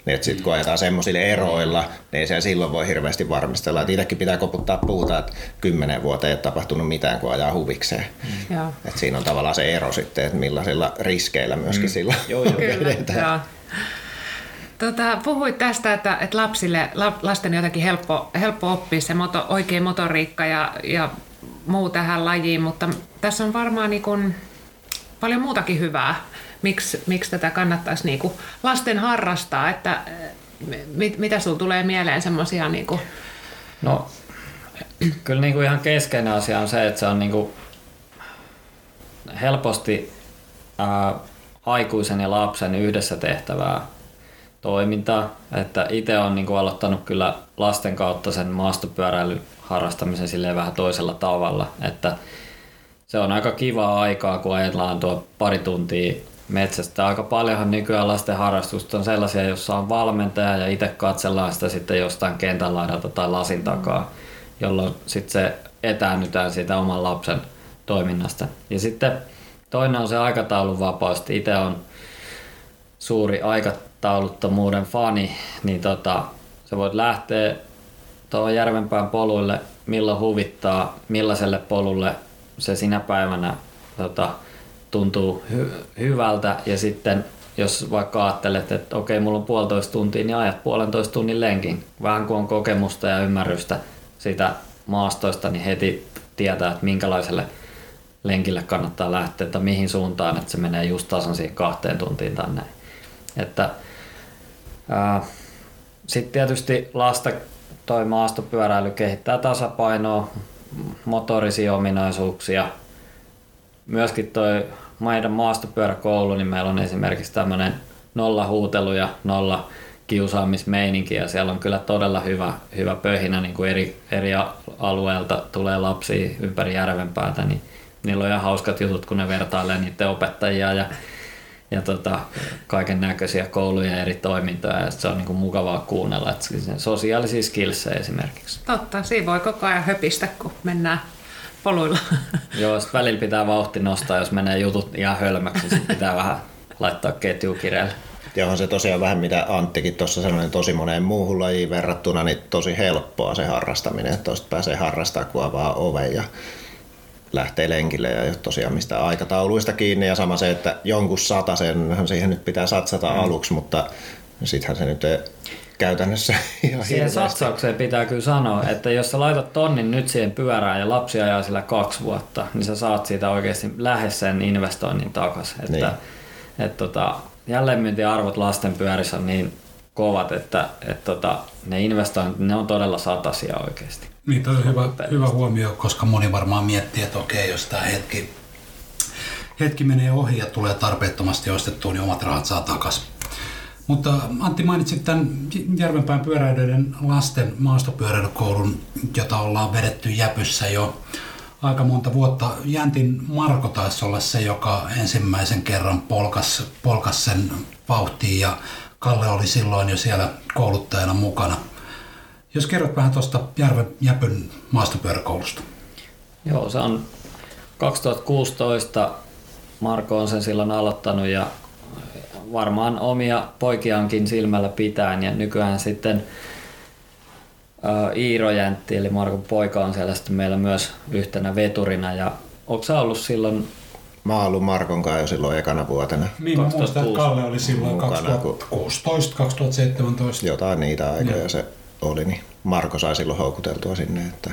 niin sitten kun ajetaan semmoisilla eroilla, niin se silloin voi hirveästi varmistella. Että itsekin pitää koputtaa puuta, että kymmenen vuotta ei ole tapahtunut mitään, kun ajaa huvikseen. Mm. Et siinä on tavallaan se ero sitten, että millaisilla riskeillä myöskin mm. sillä joo, joo. Kyllä, Tota, puhuit tästä, että, että lapsille, lasten on jotenkin helppo, helppo oppia se moto, oikein motoriikka ja, ja muu tähän lajiin, mutta tässä on varmaan niin kuin paljon muutakin hyvää miksi, miksi tätä kannattaisi niin kuin lasten harrastaa, että mit, mitä sinulla tulee mieleen semmoisia niin kuin... No, kyllä niin kuin ihan keskeinen asia on se, että se on niin kuin helposti ää, aikuisen ja lapsen yhdessä tehtävää toimintaa. Että itse olen niin kuin aloittanut kyllä lasten kautta sen maastopyöräilyn harrastamisen silleen vähän toisella tavalla, että se on aika kivaa aikaa, kun ajellaan tuo pari tuntia metsästä. Aika paljonhan nykyään lasten harrastusta on sellaisia, joissa on valmentaja ja itse katsellaan sitä sitten jostain kentän laidalta tai lasin takaa, jolloin sitten se etäännytään siitä oman lapsen toiminnasta. Ja sitten toinen on se aikataulun vapaus. Itse on suuri aikatauluttomuuden fani, niin tota, sä voit lähteä tuohon Järvenpään poluille milloin huvittaa, millaiselle polulle se sinä päivänä tota, tuntuu hy- hyvältä ja sitten jos vaikka ajattelet, että okei, mulla on puolitoista tuntia, niin ajat puolentoista tunnin lenkin. Vähän kun on kokemusta ja ymmärrystä siitä maastoista, niin heti tietää, että minkälaiselle lenkille kannattaa lähteä, että mihin suuntaan, että se menee just tasan siihen kahteen tuntiin tai näin. Että, sitten tietysti lasta toi maastopyöräily kehittää tasapainoa, motorisia ominaisuuksia. Myöskin toi meidän maastopyöräkoulu, niin meillä on esimerkiksi tämmöinen nolla huutelu ja nolla kiusaamismeininki ja siellä on kyllä todella hyvä, hyvä pöhinä niin kuin eri, eri alueelta tulee lapsia ympäri järvenpäätä, niin niillä on ihan hauskat jutut, kun ne vertailee niiden opettajia ja, ja tota, kaiken näköisiä kouluja ja eri toimintoja ja se on niin kuin mukavaa kuunnella, että sosiaalisia skillsejä esimerkiksi. Totta, siinä voi koko ajan höpistä, kun mennään poluilla. Joo, sitten välillä pitää vauhti nostaa, jos menee jutut ihan hölmäksi, niin pitää vähän laittaa ketju kireelle. Ja on se tosiaan vähän mitä Anttikin tuossa sanoi, niin tosi moneen muuhun lajiin verrattuna niin tosi helppoa se harrastaminen, että tuosta pääsee harrastamaan kun avaa oven ja lähtee lenkille ja ei ole tosiaan mistään aikatauluista kiinni ja sama se, että jonkun satasenhan siihen nyt pitää satsata mm. aluksi, mutta sittenhän se nyt ei käytännössä ihan Siihen satsaukseen pitää kyllä sanoa, että jos sä laitat tonnin nyt siihen pyörään ja lapsi ajaa sillä kaksi vuotta, niin sä saat siitä oikeasti lähes sen investoinnin takaisin. Että, niin. et tota, jälleenmyyntiarvot lasten pyörissä on niin kovat, että et tota, ne investoinnit ne on todella satasia oikeasti. Niin, toi on hyvä, hyvä huomio, koska moni varmaan miettii, että okei, jos tämä hetki, hetki menee ohi ja tulee tarpeettomasti ostettua, niin omat rahat saa takaisin. Mutta Antti mainitsit tämän Järvenpään pyöräilijöiden lasten maastopyöräilykoulun, jota ollaan vedetty Jäpyssä jo aika monta vuotta. Jäntin Marko taisi olla se, joka ensimmäisen kerran polkas, polkas sen vauhtiin ja Kalle oli silloin jo siellä kouluttajana mukana. Jos kerrot vähän tuosta Järven Jäpyn maastopyöräkoulusta. Joo, se on 2016 Marko on sen silloin aloittanut ja varmaan omia poikiankin silmällä pitäen ja nykyään sitten Iiro Jäntti, eli Markon poika on siellä sitten meillä myös yhtenä veturina ja onko ollut silloin Mä oon ollut Markon kanssa jo silloin ekana vuotena. Niin, mä muistan, että Kalle oli silloin 2016, 2017. Jotain niitä aikoja no. se oli, niin Marko sai silloin houkuteltua sinne. Että...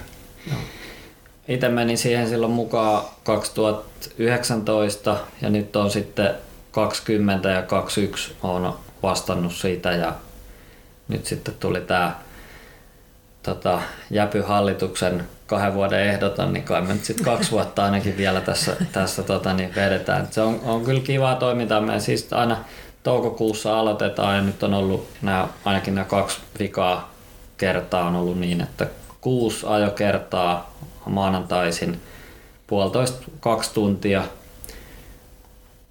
Itse menin siihen silloin mukaan 2019 ja nyt on sitten 20 ja 21 on vastannut siitä ja nyt sitten tuli tämä tota, Jäpy-hallituksen kahden vuoden ehdoton, niin kai me nyt sitten kaksi vuotta ainakin vielä tässä, tässä tota, niin vedetään. Se on, on kyllä kivaa toimintaa. Me siis aina toukokuussa aloitetaan ja nyt on ollut nämä, ainakin nämä kaksi vikaa kertaa on ollut niin, että kuusi ajokertaa maanantaisin puolitoista kaksi tuntia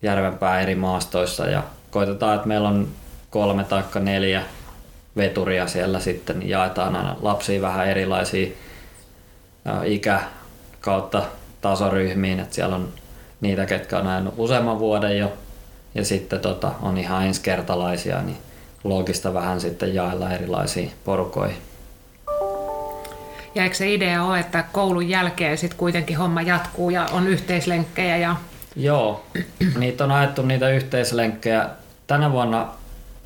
Järvenpää eri maastoissa ja koitetaan, että meillä on kolme tai neljä veturia siellä sitten, niin jaetaan aina lapsia vähän erilaisia ikä kautta tasoryhmiin, että siellä on niitä, ketkä on ajanut useamman vuoden jo ja sitten tota, on ihan ensikertalaisia, niin loogista vähän sitten jaella erilaisiin porukoihin. Ja eikö se idea ole, että koulun jälkeen sitten kuitenkin homma jatkuu ja on yhteislenkkejä? Ja... Joo, niitä on ajettu niitä yhteislenkkejä. Tänä vuonna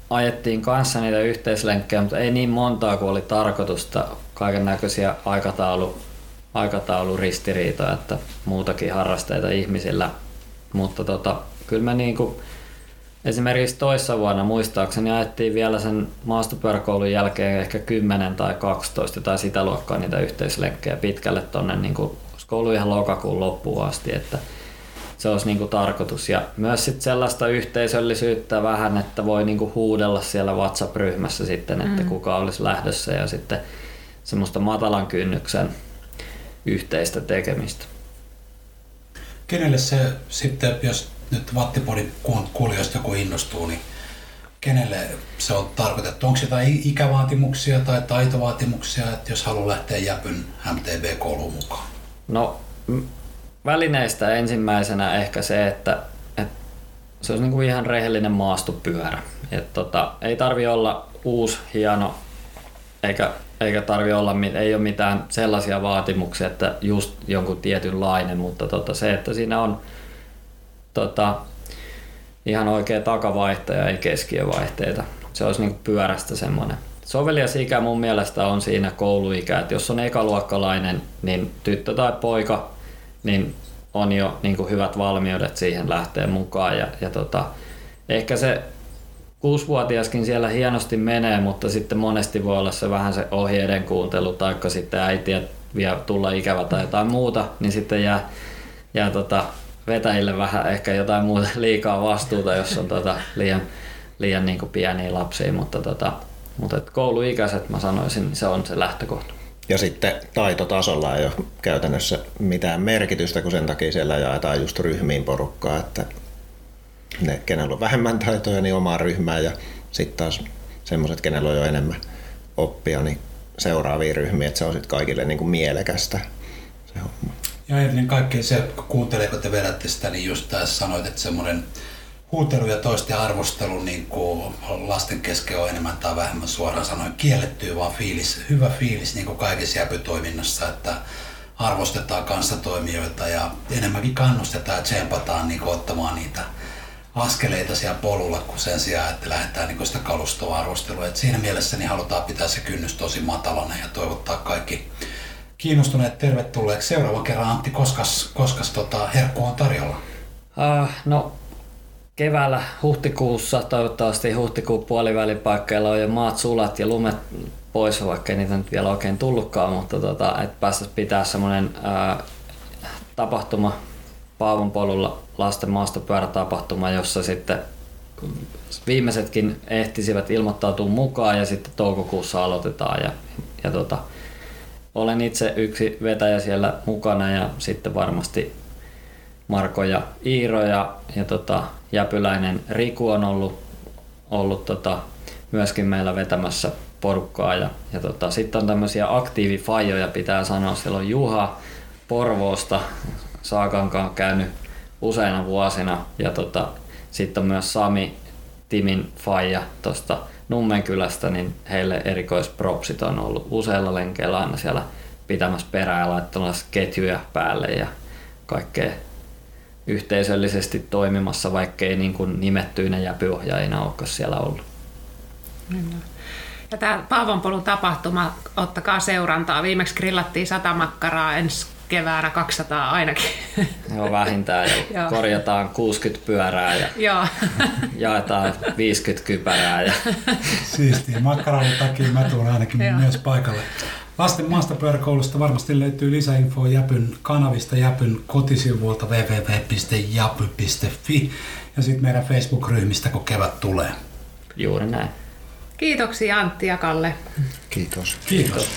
ajettiin kanssa niitä yhteislenkkejä, mutta ei niin montaa kuin oli tarkoitusta. Kaiken näköisiä aikataulu, aikatauluristiriitoja, että muutakin harrasteita ihmisillä. Mutta tota, kyllä me niinku, esimerkiksi toissa vuonna muistaakseni ajettiin vielä sen maastopyöräkoulun jälkeen ehkä 10 tai 12 tai sitä luokkaa niitä yhteislenkkejä pitkälle tonne niin koulu ihan lokakuun loppuun asti, että se olisi niin kuin tarkoitus. Ja myös sit sellaista yhteisöllisyyttä vähän, että voi niin kuin huudella siellä WhatsApp-ryhmässä sitten, että mm. kuka olisi lähdössä ja sitten semmoista matalan kynnyksen yhteistä tekemistä. Kenelle se sitten, jos nyt Vattipodin kuulijoista joku innostuu, niin kenelle se on tarkoitettu? Onko jotain ikävaatimuksia tai taitovaatimuksia, että jos haluaa lähteä Jäpyn MTB-kouluun mukaan? No välineistä ensimmäisenä ehkä se, että, että se olisi kuin ihan rehellinen maastopyörä. Et tota, ei tarvi olla uusi, hieno, eikä, eikä tarvi olla, ei ole mitään sellaisia vaatimuksia, että just jonkun tietynlainen, mutta tota, se, että siinä on tota, ihan oikea takavaihtaja, ei keskiövaihteita. Se olisi niin pyörästä semmoinen. Sovelias ikä mun mielestä on siinä kouluikä, että jos on ekaluokkalainen, niin tyttö tai poika, niin on jo niin kuin hyvät valmiudet siihen lähteä mukaan. Ja, ja tota, ehkä se kuusivuotiaskin siellä hienosti menee, mutta sitten monesti voi olla se vähän se ohjeiden kuuntelu, taikka sitten äitiä vielä tulla ikävä tai jotain muuta, niin sitten jää, jää tota, vetäjille vähän ehkä jotain muuta liikaa vastuuta, jos on tota liian, liian niin kuin pieniä lapsia, mutta, tota, mutta et kouluikäiset mä sanoisin, se on se lähtökohta. Ja sitten taitotasolla ei ole käytännössä mitään merkitystä, kun sen takia siellä jaetaan just ryhmiin porukkaa, että ne, kenellä on vähemmän taitoja, niin omaan ryhmään ja sitten taas semmoiset, kenellä on jo enemmän oppia, niin seuraaviin ryhmiin, että se on sitten kaikille niin kuin mielekästä se homma. Ja ennen kaikkea se, kun kuuntelee, kun te vedätte sitä, niin just tässä sanoit, että semmoinen huutelu ja toisten arvostelu niin kuin lasten kesken on enemmän tai vähemmän suoraan sanoen kiellettyä, vaan fiilis, hyvä fiilis niin kuin kaikessa jäpytoiminnassa, että arvostetaan kanssatoimijoita ja enemmänkin kannustetaan ja tsempataan niin ottamaan niitä askeleita siellä polulla, kun sen sijaan, että lähdetään niin sitä kalustoa arvostelua. Et siinä mielessä niin halutaan pitää se kynnys tosi matalana ja toivottaa kaikki kiinnostuneet tervetulleeksi seuraavan kerran. Antti, koskas, koskas tota, herkku on tarjolla? Uh, no keväällä huhtikuussa, toivottavasti huhtikuun puolivälipaikkeilla on jo maat sulat ja lumet pois, vaikka ei niitä nyt vielä oikein tullutkaan, mutta tota, että päästäisiin pitää semmoinen tapahtuma Paavon polulla lasten maastopyörätapahtuma, jossa sitten viimeisetkin ehtisivät ilmoittautua mukaan ja sitten toukokuussa aloitetaan. Ja, ja tota, olen itse yksi vetäjä siellä mukana ja sitten varmasti Marko ja Iiro ja, ja tota, Jäpyläinen Riku on ollut, ollut tota, myöskin meillä vetämässä porukkaa. Ja, ja tota, sitten on tämmöisiä aktiivifajoja pitää sanoa. Siellä on Juha Porvoosta, Saakankaan käynyt useina vuosina. Ja tota, sitten on myös Sami Timin faija tuosta Nummenkylästä, niin heille erikoispropsit on ollut useilla lenkeillä aina siellä pitämässä perää ja laittamassa ketjuja päälle ja kaikkea yhteisöllisesti toimimassa, vaikkei niin kuin nimettyinä jäpyohjaajina olekaan siellä ollut. Ja tämä Paavonpolun tapahtuma, ottakaa seurantaa. Viimeksi grillattiin sata makkaraa, ensi keväänä 200 ainakin. Joo, vähintään. Ja korjataan 60 pyörää ja Joo. jaetaan 50 kypärää. Ja... Siistiä. Makkaran takia mä tuun ainakin myös paikalle. Lasten maastopyöräkoulusta varmasti löytyy lisäinfoa Jäpyn kanavista, Jäpyn kotisivuilta www.japy.fi ja sitten meidän Facebook-ryhmistä, kun kevät tulee. Juuri näin. Kiitoksia Antti ja Kalle. Kiitos. Kiitos.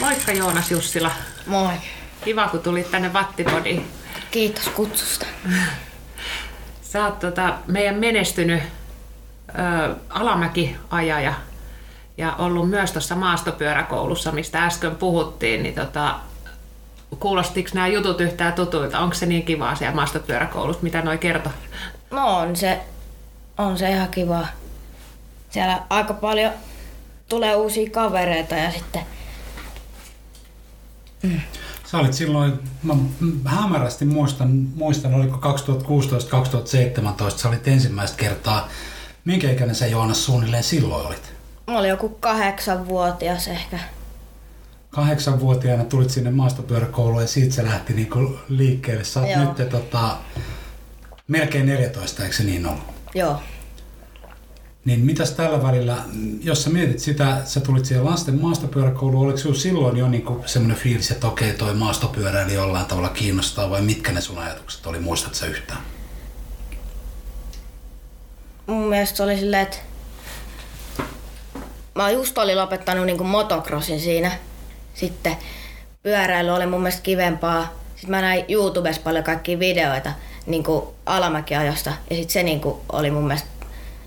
Moikka Joonas Jussila. Moi. Kiva, kun tulit tänne Vattipodiin. Kiitos kutsusta. Sä oot tota, meidän menestynyt ö, alamäkiajaja ja ollut myös tuossa maastopyöräkoulussa, mistä äsken puhuttiin, niin tota, kuulostiko nämä jutut yhtään tutuilta? Onko se niin kivaa siellä maastopyöräkoulussa, mitä noi kertoo? No on se, on se ihan kiva. Siellä aika paljon tulee uusia kavereita ja sitten Sä olit silloin, mä hämärästi muistan, muistan oliko 2016-2017, sä olit ensimmäistä kertaa. Minkä ikäinen sä Joonas suunnilleen silloin olit? mä olin joku kahdeksanvuotias ehkä. Kahdeksanvuotiaana tulit sinne maastopyöräkouluun ja siitä se lähti niinku liikkeelle. Sä oot Joo. nyt tota, melkein 14, eikö se niin ollut? Joo. Niin mitäs tällä välillä, jos sä mietit sitä, sä tulit siihen lasten maastopyöräkouluun, oliko sinulla silloin jo niinku semmoinen fiilis, että okei toi maastopyöräily jollain tavalla kiinnostaa vai mitkä ne sun ajatukset oli, muistat sä yhtään? Mun mielestä se oli silleen, että mä just olin lopettanut niinku motocrossin siinä. Sitten pyöräily oli mun mielestä kivempaa. Sitten mä näin YouTubessa paljon kaikkia videoita niinku alamäkiajosta. Ja sitten se niinku oli mun mielestä,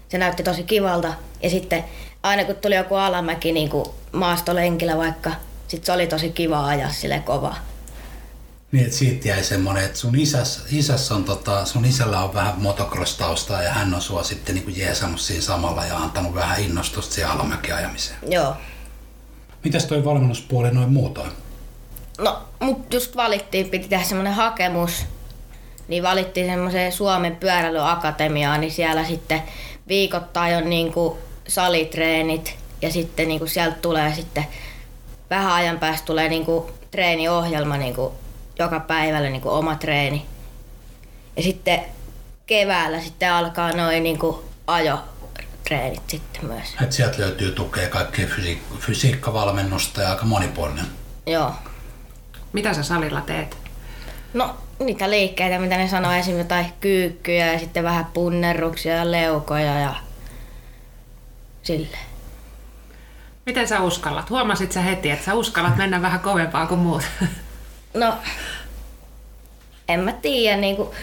se näytti tosi kivalta. Ja sitten aina kun tuli joku alamäki niinku maastolenkillä vaikka, sit se oli tosi kiva ajaa sille kovaa. Niin, että siitä jäi semmoinen, että sun isäs, isäs on tota, sun isällä on vähän motocross-taustaa ja hän on sua sitten niin jeesannut siinä samalla ja antanut vähän innostusta siihen alamäkiajamiseen. Joo. Mitäs toi valmennuspuoli noin muutoin? No, mut just valittiin, piti tehdä semmoinen hakemus. Niin valittiin semmoiseen Suomen pyöräilyakatemiaan, niin siellä sitten viikoittain on niinku salitreenit ja sitten niinku sieltä tulee sitten vähän ajan päästä tulee niinku treeniohjelma niinku joka päivällä niinku oma treeni. Ja sitten keväällä sitten alkaa noin niinku ajotreenit sitten myös. Et sieltä löytyy tukea kaikkea fysiik- fysiikkavalmennusta ja aika monipuolinen. Joo. Mitä sä salilla teet? No, niitä liikkeitä, mitä ne sanoo, esimerkiksi jotain kyykkyjä ja sitten vähän punnerruksia ja leukoja ja sille. Miten sä uskallat? Huomasit sä heti, että sä uskallat mennä vähän kovempaa kuin muut? No, en mä tiedä, niinku,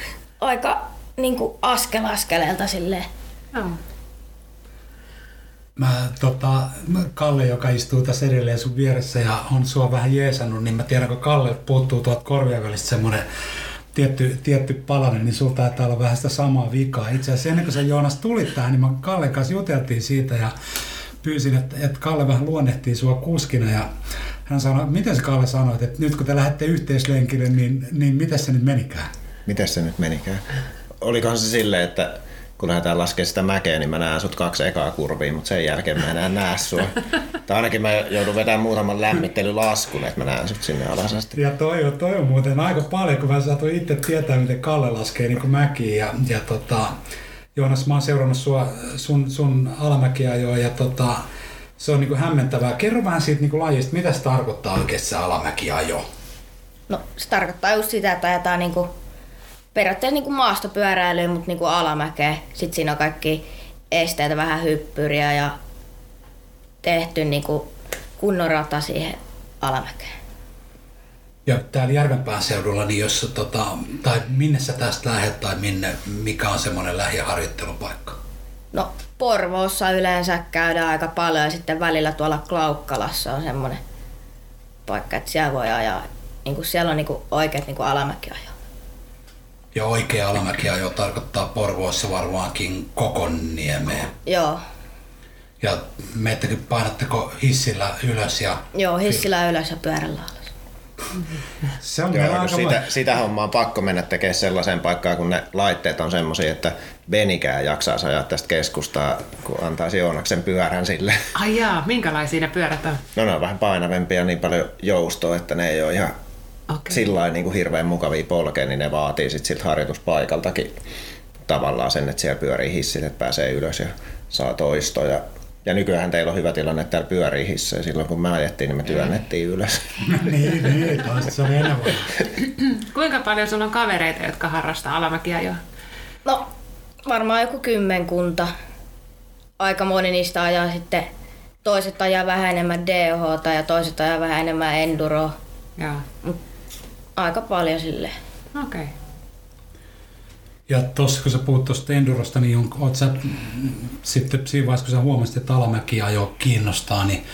aika niinku askel askeleelta silleen. Joo. Mä, tota, Kalle, joka istuu tässä edelleen sun vieressä ja on sua vähän jeesannut, niin mä tiedän, kun Kalle puuttuu tuolta korvien välistä semmoinen tietty, tietty palanen, niin sulta taitaa olla vähän sitä samaa vikaa. Itse asiassa ennen kuin sä Joonas tulit tähän, niin mä Kallen kanssa juteltiin siitä ja pyysin, että, että Kalle vähän luonnehtii sua kuskina ja hän sanoi, miten se Kalle sanoi, että nyt kun te lähdette yhteislenkille, niin, niin miten se nyt menikään? Miten se nyt menikään? Olikohan se silleen, että kun lähdetään laskemaan sitä mäkeä, niin mä näen sut kaksi ekaa kurvia, mutta sen jälkeen mä enää näe sua. Tai ainakin mä joudun vetämään muutaman lämmittelylaskun, että mä näen sut sinne alas asti. Ja toi on, toi on muuten aika paljon, kun mä saatoin itse tietää, miten Kalle laskee niin mäkiä. Ja, ja tota, Joonas, mä oon seurannut sua, sun, sun alamäkiä jo ja tota, se on niin hämmentävää. Kerro vähän siitä niin lajista, mitä se tarkoittaa oikeasti se alamäkiajo? No, se tarkoittaa just sitä, että ajetaan niinku, periaatteessa niinku maastopyöräilyä, mutta niinku alamäkeä. Sitten siinä on kaikki esteitä, vähän hyppyriä ja tehty niinku kunnon rata siihen alamäkeen. Ja täällä Järvenpään seudulla, niin jos, tota, tai minne sä tästä lähdet tai minne, mikä on semmoinen lähiharjoittelupaikka? No Porvoossa yleensä käydään aika paljon ja sitten välillä tuolla Klaukkalassa on semmoinen paikka, että siellä voi ajaa. Niin kuin siellä on niin kuin oikeat niin kuin alamäkiajo. Ja oikea alamäkiajo tarkoittaa Porvoossa varmaankin Kokonniemeen. Joo, Ja meettekö, painatteko hissillä ylös ja joo hissillä ylös ja pyörällä alas. Se on Joo, aika sitä, sitä hommaa on pakko mennä tekemään sellaiseen paikkaan, kun ne laitteet on semmoisia, että Benikään jaksaa ajaa tästä keskustaa, kun antaisi Joonaksen pyörän sille. Ai jaa, minkälaisia ne pyörät on? No ne on vähän painavempia ja niin paljon joustoa, että ne ei ole ihan Okei. sillä niin kuin hirveän mukavia polkea, niin ne vaatii sit siltä harjoituspaikaltakin tavallaan sen, että siellä pyörii hissit, että pääsee ylös ja saa toistoja. Ja nykyään teillä on hyvä tilanne, että täällä pyörii hissejä. Silloin kun me ajettiin, niin me työnnettiin ylös. niin, niin, toista se oli enemmän. Kuinka paljon sulla on kavereita, jotka harrastaa alamäkiajoa? No varmaan joku kymmenkunta. Aika moni niistä ajaa sitten, toiset ajaa vähän enemmän DH ja toiset ajaa vähän enemmän enduro. Joo. Aika paljon silleen. Okei. Okay. Ja tuossa kun sä puhut tuosta endurosta, niin on, oot sä sitten siinä vaiheessa, kun sä huomasit, että alamäki ajo kiinnostaa, niin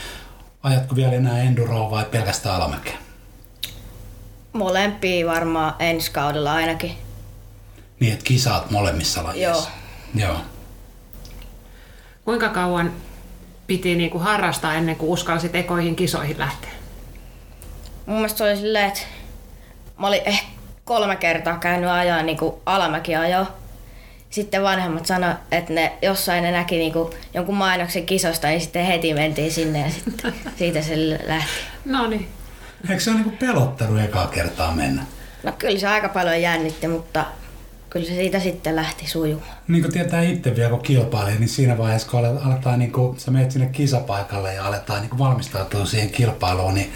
ajatko vielä enää enduroa vai pelkästään alamäkeä? Molempia varmaan ensi kaudella ainakin. Niin, että kisaat molemmissa lajeissa. Joo. Joo. Kuinka kauan piti niinku harrastaa ennen kuin uskalsit ekoihin kisoihin lähteä? Mun mielestä se oli silleen, että mä olin ehkä kolme kertaa käynyt ajaa niin alamäkiajoa. Sitten vanhemmat sanoi, että ne jossain ne näki niin kuin jonkun mainoksen kisosta, niin sitten heti mentiin sinne ja sitten siitä se lähti. No niin. Eikö se ole niinku pelottanut ekaa kertaa mennä? No kyllä se aika paljon jännitti, mutta kyllä se siitä sitten lähti sujumaan. Niin kuin tietää itse vielä, kun kilpailee, niin siinä vaiheessa, kun aletaan, niin kuin, sä menet sinne kisapaikalle ja aletaan niin kuin valmistautua siihen kilpailuun, niin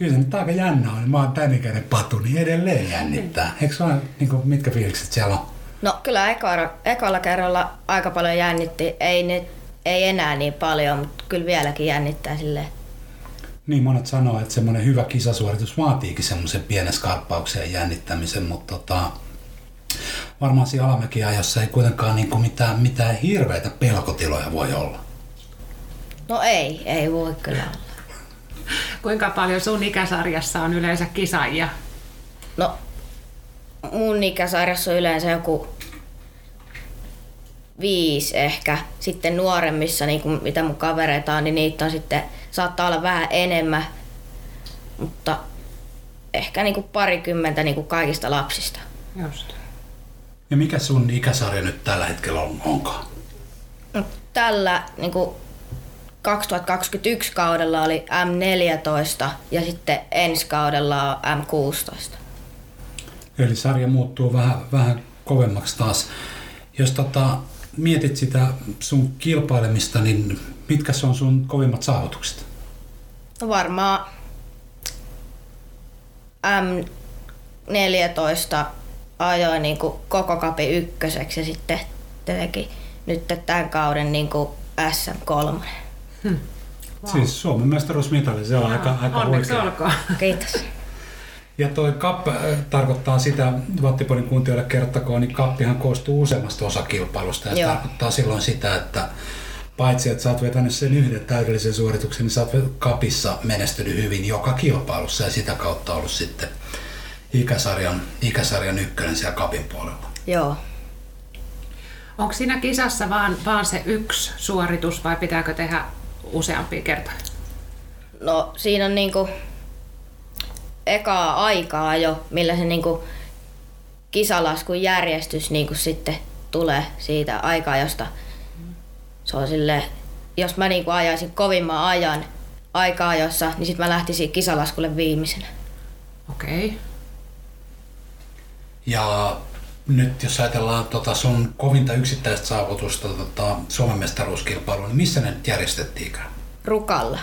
kyllä se nyt aika jännä on. Mä oon tän ikäinen patu, niin edelleen jännittää. Eikö se ole, niin kuin, mitkä fiilikset siellä on? No kyllä ekalla, ekalla kerralla aika paljon jännitti. Ei, nyt, ei enää niin paljon, mutta kyllä vieläkin jännittää silleen. Niin monet sanoo, että semmoinen hyvä kisasuoritus vaatiikin semmoisen pienen skarppauksen ja jännittämisen, mutta tota, varmaan siinä alamäkiajassa ei kuitenkaan niin kuin mitään, mitään hirveitä pelkotiloja voi olla. No ei, ei voi kyllä olla. Kuinka paljon sun ikäsarjassa on yleensä kisaajia? No mun ikäsarjassa on yleensä joku viisi ehkä. Sitten nuoremmissa, niin kuin mitä mun kavereita on, niin niitä on sitten, saattaa olla vähän enemmän. Mutta ehkä niin kuin parikymmentä niin kuin kaikista lapsista. Just. Ja mikä sun ikäsarja nyt tällä hetkellä on, onkaan? No, tällä niin kuin 2021 kaudella oli M14 ja sitten ensi kaudella on M16. Eli sarja muuttuu vähän, vähän kovemmaksi taas. Jos tota, mietit sitä sun kilpailemista, niin mitkä on sun kovimmat saavutukset? No varmaan M14 ajoin niin kuin koko kapi ykköseksi ja sitten teki nyt tämän kauden niin kuin SM3. Hmm. Wow. Siis Suomen mestaruusmitali, se on wow. aika, aika Onneksi huikea. olkoon. Kiitos. Ja toi CAP äh, tarkoittaa sitä, Vattipodin kuntioille kertakoon, niin CAPihan koostuu useammasta osakilpailusta ja Joo. tarkoittaa silloin sitä, että paitsi että sä oot vetänyt sen yhden täydellisen suorituksen, niin sä oot kapissa menestynyt hyvin joka kilpailussa ja sitä kautta ollut sitten ikäsarjan, ikäsarjan ykkönen siellä kapin puolella. Joo. Onko siinä kisassa vaan, vaan se yksi suoritus vai pitääkö tehdä useampia kertoja? No siinä on niinku ekaa aikaa jo, millä se niinku kisalaskun järjestys niinku sitten tulee siitä aikaa, josta se on sille, jos mä niinku ajaisin kovimman ajan aikaa jossa, niin sitten mä lähtisin kisalaskulle viimeisenä. Okei. Okay. Ja nyt jos ajatellaan tota sun kovinta yksittäistä saavutusta tota Suomen mestaruuskilpailua, niin missä ne nyt järjestettiinkään? Rukalla.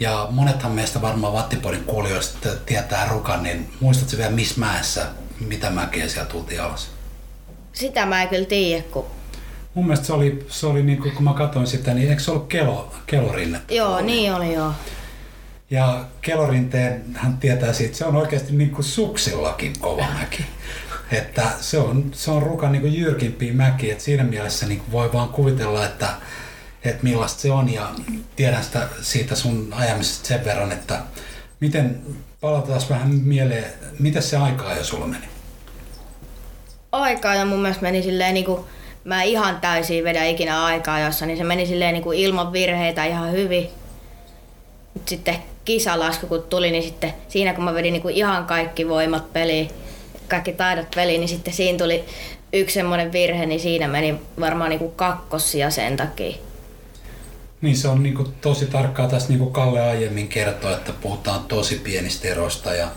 Ja monethan meistä varmaan Vattipodin kuulijoista tietää Rukan, niin muistatko vielä missä mäessä, mitä mäkeä siellä tultiin alas? Sitä mä en kyllä tiedä, kun... Mun mielestä se oli, se oli niin kuin, kun mä katsoin sitä, niin eikö se ollut kelo, kelorinne? Joo, niin oli joo. Ja kelorinteen hän tietää siitä, se on oikeasti niin kuin suksillakin kova mäki. Että se on, se on rukan niin jyrkimpiä mäki, että siinä mielessä niin voi vaan kuvitella, että, että millaista se on ja tiedän sitä siitä sun ajamisesta sen verran, että miten, palataan vähän mieleen, miten se aikaa jo sulla meni? Aikaa ja mun mielestä meni silleen niin kuin, mä ihan täysin vedä ikinä aikaa jossa, niin se meni silleen niin kuin ilman virheitä ihan hyvin. Sitten kisalasku kun tuli, niin sitten siinä kun mä vedin niin kuin ihan kaikki voimat peliin, kaikki taidot peliin, niin sitten siinä tuli yksi semmoinen virhe, niin siinä meni varmaan niin kuin kakkossia sen takia. Niin se on niin kuin tosi tarkkaa tässä niin kuin Kalle aiemmin kertoi, että puhutaan tosi pienistä eroista ja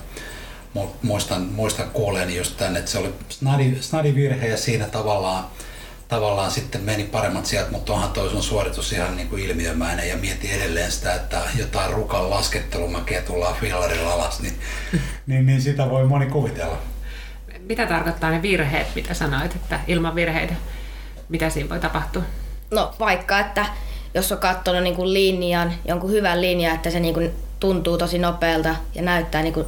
muistan, muistan kuuleeni just tänne, että se oli snadi, snadi virhe ja siinä tavallaan tavallaan sitten meni paremmat sieltä, mutta onhan toi sun suoritus ihan niin kuin ilmiömäinen ja mieti edelleen sitä, että jotain rukan laskettelumäkeä tullaan fillarilla alas, niin, niin, niin sitä voi moni kuvitella. Mitä tarkoittaa ne virheet, mitä sanoit, että ilman virheitä, mitä siinä voi tapahtua? No vaikka, että jos on katsonut niin kuin linjan, jonkun hyvän linjan, että se niin kuin tuntuu tosi nopealta ja näyttää niinku,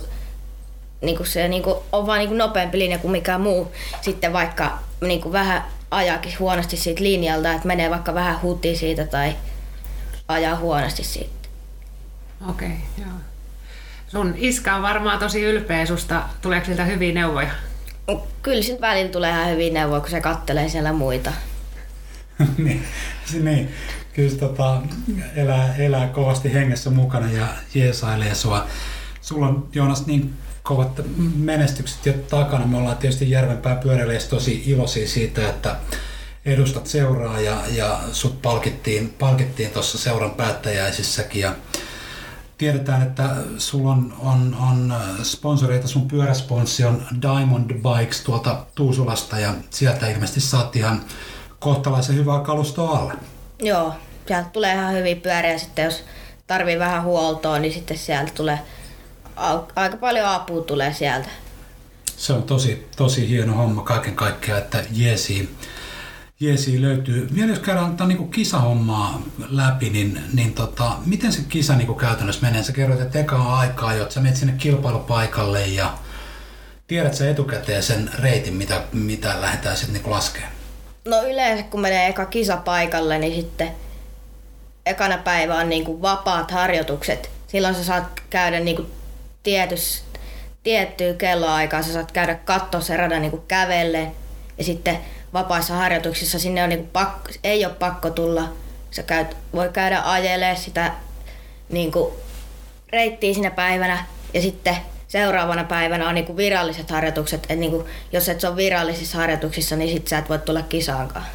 niinku se niinku, on vaan niinku nopeampi linja kuin mikään muu. Sitten vaikka niinku vähän ajakin huonosti siitä linjalta, että menee vaikka vähän huti siitä tai ajaa huonosti siitä. Okei, okay, joo. Sun iskä on varmaan tosi ylpeä susta. Tuleeko siltä hyviä neuvoja? Kyllä siltä välillä tulee ihan hyviä neuvoja, kun se kattelee siellä muita. niin, niin, kyllä se tota, elää, elää kovasti hengessä mukana ja jeesailee sua. Sulla on Joonas niin kovat menestykset jo takana. Me ollaan tietysti Järvenpää pyöräilijässä tosi iloisia siitä, että edustat seuraa ja, ja sut palkittiin, palkittiin tuossa seuran päättäjäisissäkin. Ja tiedetään, että sulla on, on, on sponsoreita, sun pyöräsponssi on Diamond Bikes tuolta Tuusulasta ja sieltä ilmeisesti saat ihan kohtalaisen hyvää kalustoa alle. Joo, sieltä tulee ihan hyviä pyöriä sitten, jos tarvii vähän huoltoa, niin sitten sieltä tulee aika paljon apua tulee sieltä. Se on tosi, tosi hieno homma kaiken kaikkiaan, että jeesi, jeesi löytyy. Vielä jos käydään tämän niin kisahommaa läpi, niin, niin tota, miten se kisa niin kuin käytännössä menee? Sä kerroit, että eka on aikaa, että sä menet sinne kilpailupaikalle ja tiedät sä etukäteen sen reitin, mitä, mitä lähdetään sitten niin laskemaan? No yleensä kun menee eka kisapaikalle, niin sitten ekana päivä on niin kuin vapaat harjoitukset. Silloin sä saat käydä niin kuin tietys, tiettyä kelloaikaa, sä saat käydä katsoa se radan niin kävelle. Ja sitten vapaissa harjoituksissa sinne on niin kuin pakko, ei ole pakko tulla. Sä käyt, voi käydä ajelee sitä niin kuin reittiä sinä päivänä ja sitten seuraavana päivänä on niinku viralliset harjoitukset. Et niinku, jos et ole virallisissa harjoituksissa, niin sit sä et voi tulla kisaankaan.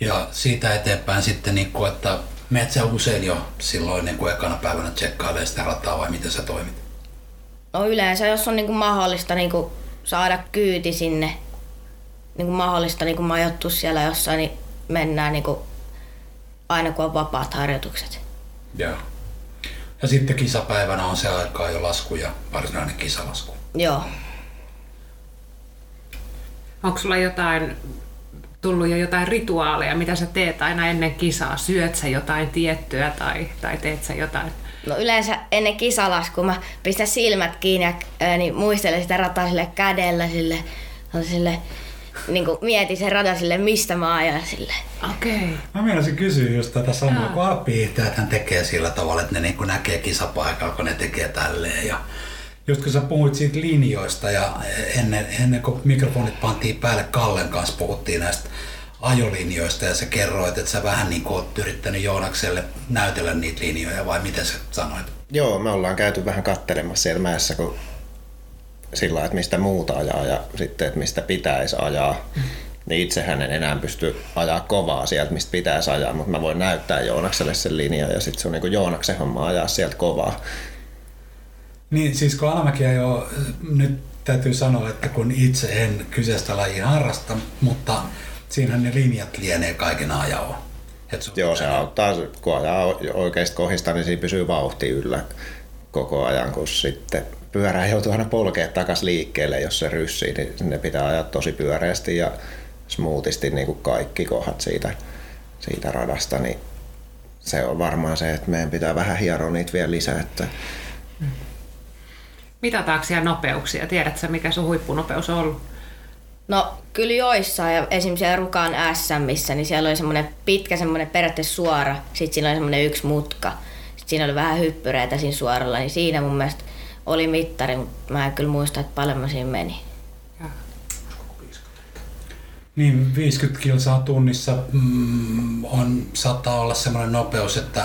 Ja siitä eteenpäin sitten, niinku, että menet sä usein jo silloin niin kuin ekana päivänä tsekkailee sitä rataa vai miten sä toimit? No yleensä, jos on niinku mahdollista niinku saada kyyti sinne, niinku mahdollista niinku majoittua siellä jossain, niin mennään niinku aina kun on vapaat harjoitukset. Joo. Ja sitten kisapäivänä on se aikaa jo lasku ja varsinainen kisalasku. Joo. Onko sulla jotain, tullut jo jotain rituaaleja, mitä sä teet aina ennen kisaa? Syöt sä jotain tiettyä tai, tai teet sä jotain? No yleensä ennen kisalaskua mä pistän silmät kiinni ja ää, niin muistelen sitä rataa sille kädellä sille, sille niin kuin mietin sen radan sille, mistä mä ajan sille. Okei. Okay. Mä meinasin kysyä just tätä samaa, kun alppi hän tekee sillä tavalla, että ne niin näkee kisapaikalla, kun ne tekee tälleen. Ja just kun sä puhuit siitä linjoista ja ennen, ennen kuin mikrofonit pantiin päälle Kallen kanssa, puhuttiin näistä ajolinjoista ja sä kerroit, että sä vähän niin kuin oot yrittänyt Joonakselle näytellä niitä linjoja vai miten sä sanoit? Joo, me ollaan käyty vähän kattelemassa siellä mäessä, kun sillä että mistä muuta ajaa ja sitten, että mistä pitäisi ajaa. Niin itsehän en enää pysty ajaa kovaa sieltä, mistä pitäisi ajaa, mutta mä voin näyttää Joonakselle sen linjan ja sitten se on niin kuin Joonaksen homma ajaa sieltä kovaa. Niin, siis kun Alamäki jo nyt täytyy sanoa, että kun itse en kyseistä lajia harrasta, mutta siinähän ne linjat lienee kaiken ajan. Joo, se auttaa, kun ajaa oikeista kohdista, niin siinä pysyy vauhti yllä koko ajan, kun sitten pyörää joutuu aina polkea takaisin liikkeelle, jos se ryssii, niin ne pitää ajaa tosi pyöreästi ja smoothisti niin kuin kaikki kohdat siitä, siitä radasta, niin se on varmaan se, että meidän pitää vähän hieroa niitä vielä lisää. Että... Mitataanko siellä nopeuksia? Tiedätkö, mikä sun huippunopeus on ollut? No kyllä joissain, ja esimerkiksi siellä Rukaan SMissä, niin siellä oli semmoinen pitkä semmoinen periaatteessa suora, sitten siinä oli semmoinen yksi mutka, sitten siinä oli vähän hyppyreitä siinä suoralla, niin siinä mun mielestä oli mittari, mutta mä en kyllä muista, että paljon mä siinä meni. Niin, 50 kilsaa tunnissa mm, on, saattaa olla semmoinen nopeus, että,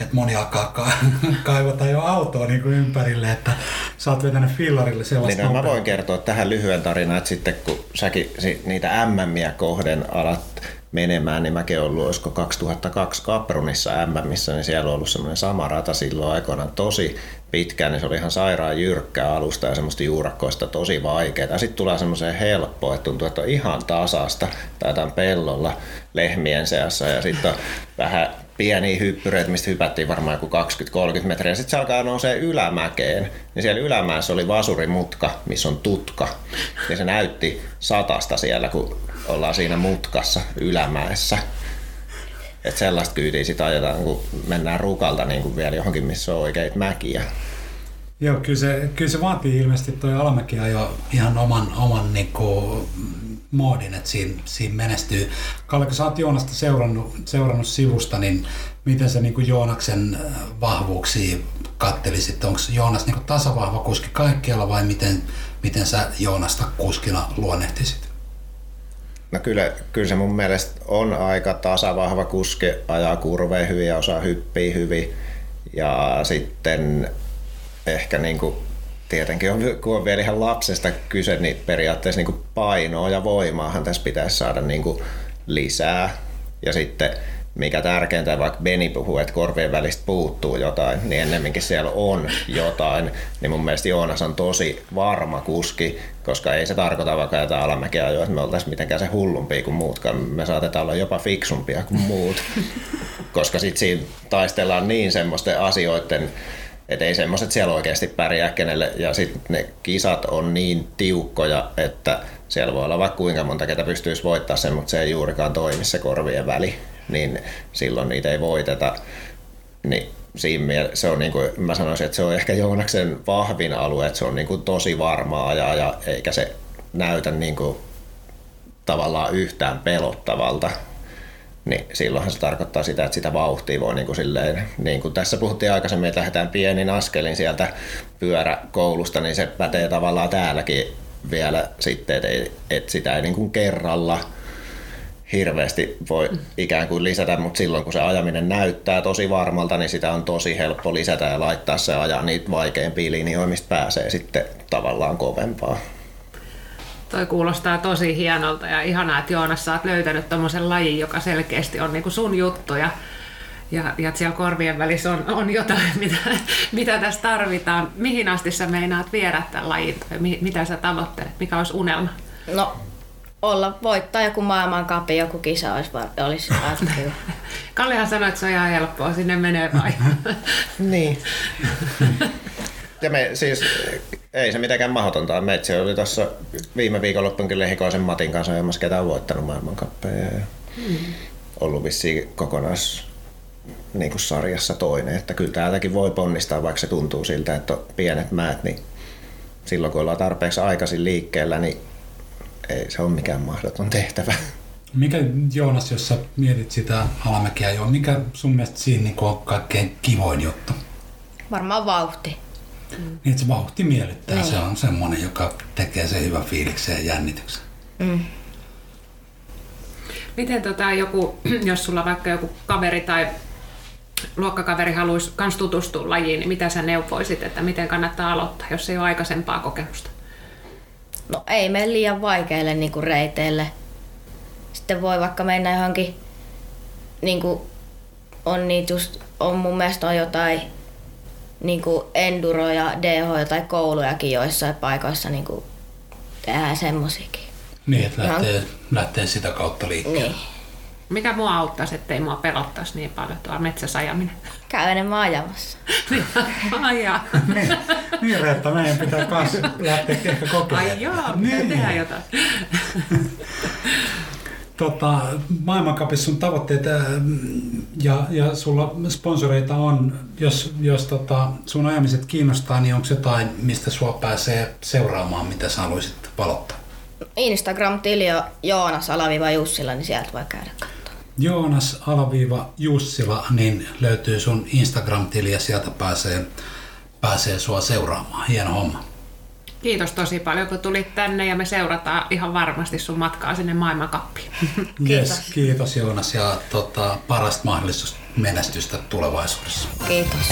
että moni alkaa kaivata jo autoa niin kuin ympärille, että sä oot vetänyt fillarille sellaista niin, no, mä voin kertoa tähän lyhyen tarinan, että sitten kun säkin niitä MMiä kohden alat menemään, niin mäkin ollut, olisiko 2002 Kaprunissa MMissä, niin siellä on ollut semmoinen sama rata silloin aikoinaan tosi pitkään, niin se oli ihan sairaan jyrkkää alusta ja semmoista juurakkoista tosi vaikeaa. Sitten tulee semmoiseen helppoa, että tuntuu, että on ihan tasasta tai pellolla lehmien seassa ja sitten on vähän pieniä hyppyreitä, mistä hypättiin varmaan joku 20-30 metriä. Sitten se alkaa nousee ylämäkeen, niin siellä ylämäessä oli vasurimutka, missä on tutka. Ja se näytti satasta siellä, kun ollaan siinä mutkassa ylämäessä. että sellaista kyytiä sitten ajetaan, kun mennään rukalta niin kuin vielä johonkin, missä on oikeita mäkiä. Joo, kyllä se, kyllä se vaatii ilmeisesti toi alamäki jo ihan oman, oman niin kuin, moodin, että siinä, siinä menestyy. Kalle, sä oot Joonasta seurannut, seurannut sivusta, niin miten sä niin Joonaksen äh, vahvuuksia kattelisit? Onko Joonas niin tasavahva kuski kaikkialla vai miten, miten sä Joonasta kuskina luonnehtisit? No kyllä, kyllä se mun mielestä on aika tasavahva kuski, ajaa kurveja hyvin ja osaa hyppiä hyvin. Ja sitten ehkä niin kuin, tietenkin on, kun on vielä ihan lapsesta kyse, niin periaatteessa niin painoa ja voimaahan tässä pitäisi saada niin kuin lisää. Ja sitten mikä tärkeintä, vaikka Beni puhuu, että korvien välistä puuttuu jotain, niin ennemminkin siellä on jotain, niin mun mielestä Joonas on tosi varma kuski, koska ei se tarkoita vaikka jotain alamäkeä jo, että me oltaisiin mitenkään se hullumpia kuin muutkaan. Me saatetaan olla jopa fiksumpia kuin muut, koska sitten siinä taistellaan niin semmoisten asioiden että ei semmoiset siellä oikeasti pärjää kenelle. Ja sitten ne kisat on niin tiukkoja, että siellä voi olla vaikka kuinka monta, ketä pystyisi voittaa sen, mutta se ei juurikaan toimi se korvien väli. Niin silloin niitä ei voiteta. Niin siinä mielessä se on niin kuin, mä sanoisin, että se on ehkä Joonaksen vahvin alue, että se on niin kuin tosi varmaa ja, ja eikä se näytä niin kuin tavallaan yhtään pelottavalta niin silloinhan se tarkoittaa sitä, että sitä vauhtia voi niin kuin silleen, niin kuin tässä puhuttiin aikaisemmin, että lähdetään pienin askelin sieltä pyöräkoulusta, niin se pätee tavallaan täälläkin vielä sitten, että, että sitä ei niin kuin kerralla hirveästi voi ikään kuin lisätä, mutta silloin kun se ajaminen näyttää tosi varmalta, niin sitä on tosi helppo lisätä ja laittaa se ajaa niitä vaikeimpia linjoja, mistä pääsee sitten tavallaan kovempaa. Toi kuulostaa tosi hienolta ja ihanaa, että Joonas sä oot löytänyt tommosen lajin, joka selkeästi on niinku sun juttu ja, ja, ja siellä korvien välissä on, on jotain, mitä, mitä tässä tarvitaan. Mihin asti sä meinaat viedä tämän lajin tai mi, mitä sä tavoittelet? Mikä olisi unelma? No, olla voittaa joku maailmankapi, joku kisa olisi, var- olisi hyvä. Kallehan sanoi, että se on ihan helppoa, sinne menee vai? niin. Ja me siis, ei se mitenkään mahdotonta. Meitsi oli tuossa viime viikonloppuun Lehikoisen Matin kanssa ajamassa, ketä on voittanut maailmankappeja. Ja mm. ollut vissiin kokonais niin kuin sarjassa toinen. Että kyllä täältäkin voi ponnistaa, vaikka se tuntuu siltä, että on pienet määt, niin silloin kun ollaan tarpeeksi aikaisin liikkeellä, niin ei se ole mikään mahdoton tehtävä. Mikä Joonas, jos sä mietit sitä alamäkiä jo, mikä sun mielestä siinä niin on kaikkein kivoin juttu? Varmaan vauhti. Mm. Niin, että se vauhti miellyttää. Niin. Se on semmoinen, joka tekee sen hyvän fiiliksen ja jännityksen. Mm. Miten tota joku, jos sulla vaikka joku kaveri tai luokkakaveri haluaisi myös tutustua lajiin, niin mitä sä neuvoisit, että miten kannattaa aloittaa, jos ei ole aikaisempaa kokemusta? No ei mene liian vaikeille niin kuin reiteille. Sitten voi vaikka mennä johonkin, niin kuin on niitä just, on mun mielestä on jotain niin kuin enduro ja DH tai koulujakin joissain paikoissa niin kuin tehdään semmosikin. Niin, että lähtee, Ihan... lähtee sitä kautta liikkeelle. Niin. Mikä mua auttaisi, ettei mua pelottaisi niin paljon tuo metsäsajaminen? Käy enemmän ajamassa. Ajaa. niin, niin Reetta, meidän pitää myös lähteä ehkä kokeilemaan. Ai joo, niin. tehdä jotain. Tota, maailmankapissa sun tavoitteet ja, ja sulla sponsoreita on, jos, jos tota, sun ajamiset kiinnostaa, niin onko jotain, mistä sua pääsee seuraamaan, mitä sä haluaisit valottaa? Instagram-tili on Joonas Alaviva Jussila, niin sieltä voi käydä katsomaan. Joonas Alaviiva Jussila, niin löytyy sun Instagram-tili ja sieltä pääsee, pääsee sua seuraamaan. Hieno homma. Kiitos tosi paljon, kun tulit tänne ja me seurataan ihan varmasti sun matkaa sinne maailmankappiin. kiitos. Yes, kiitos Joonas ja tota, parasta mahdollista menestystä tulevaisuudessa. Kiitos.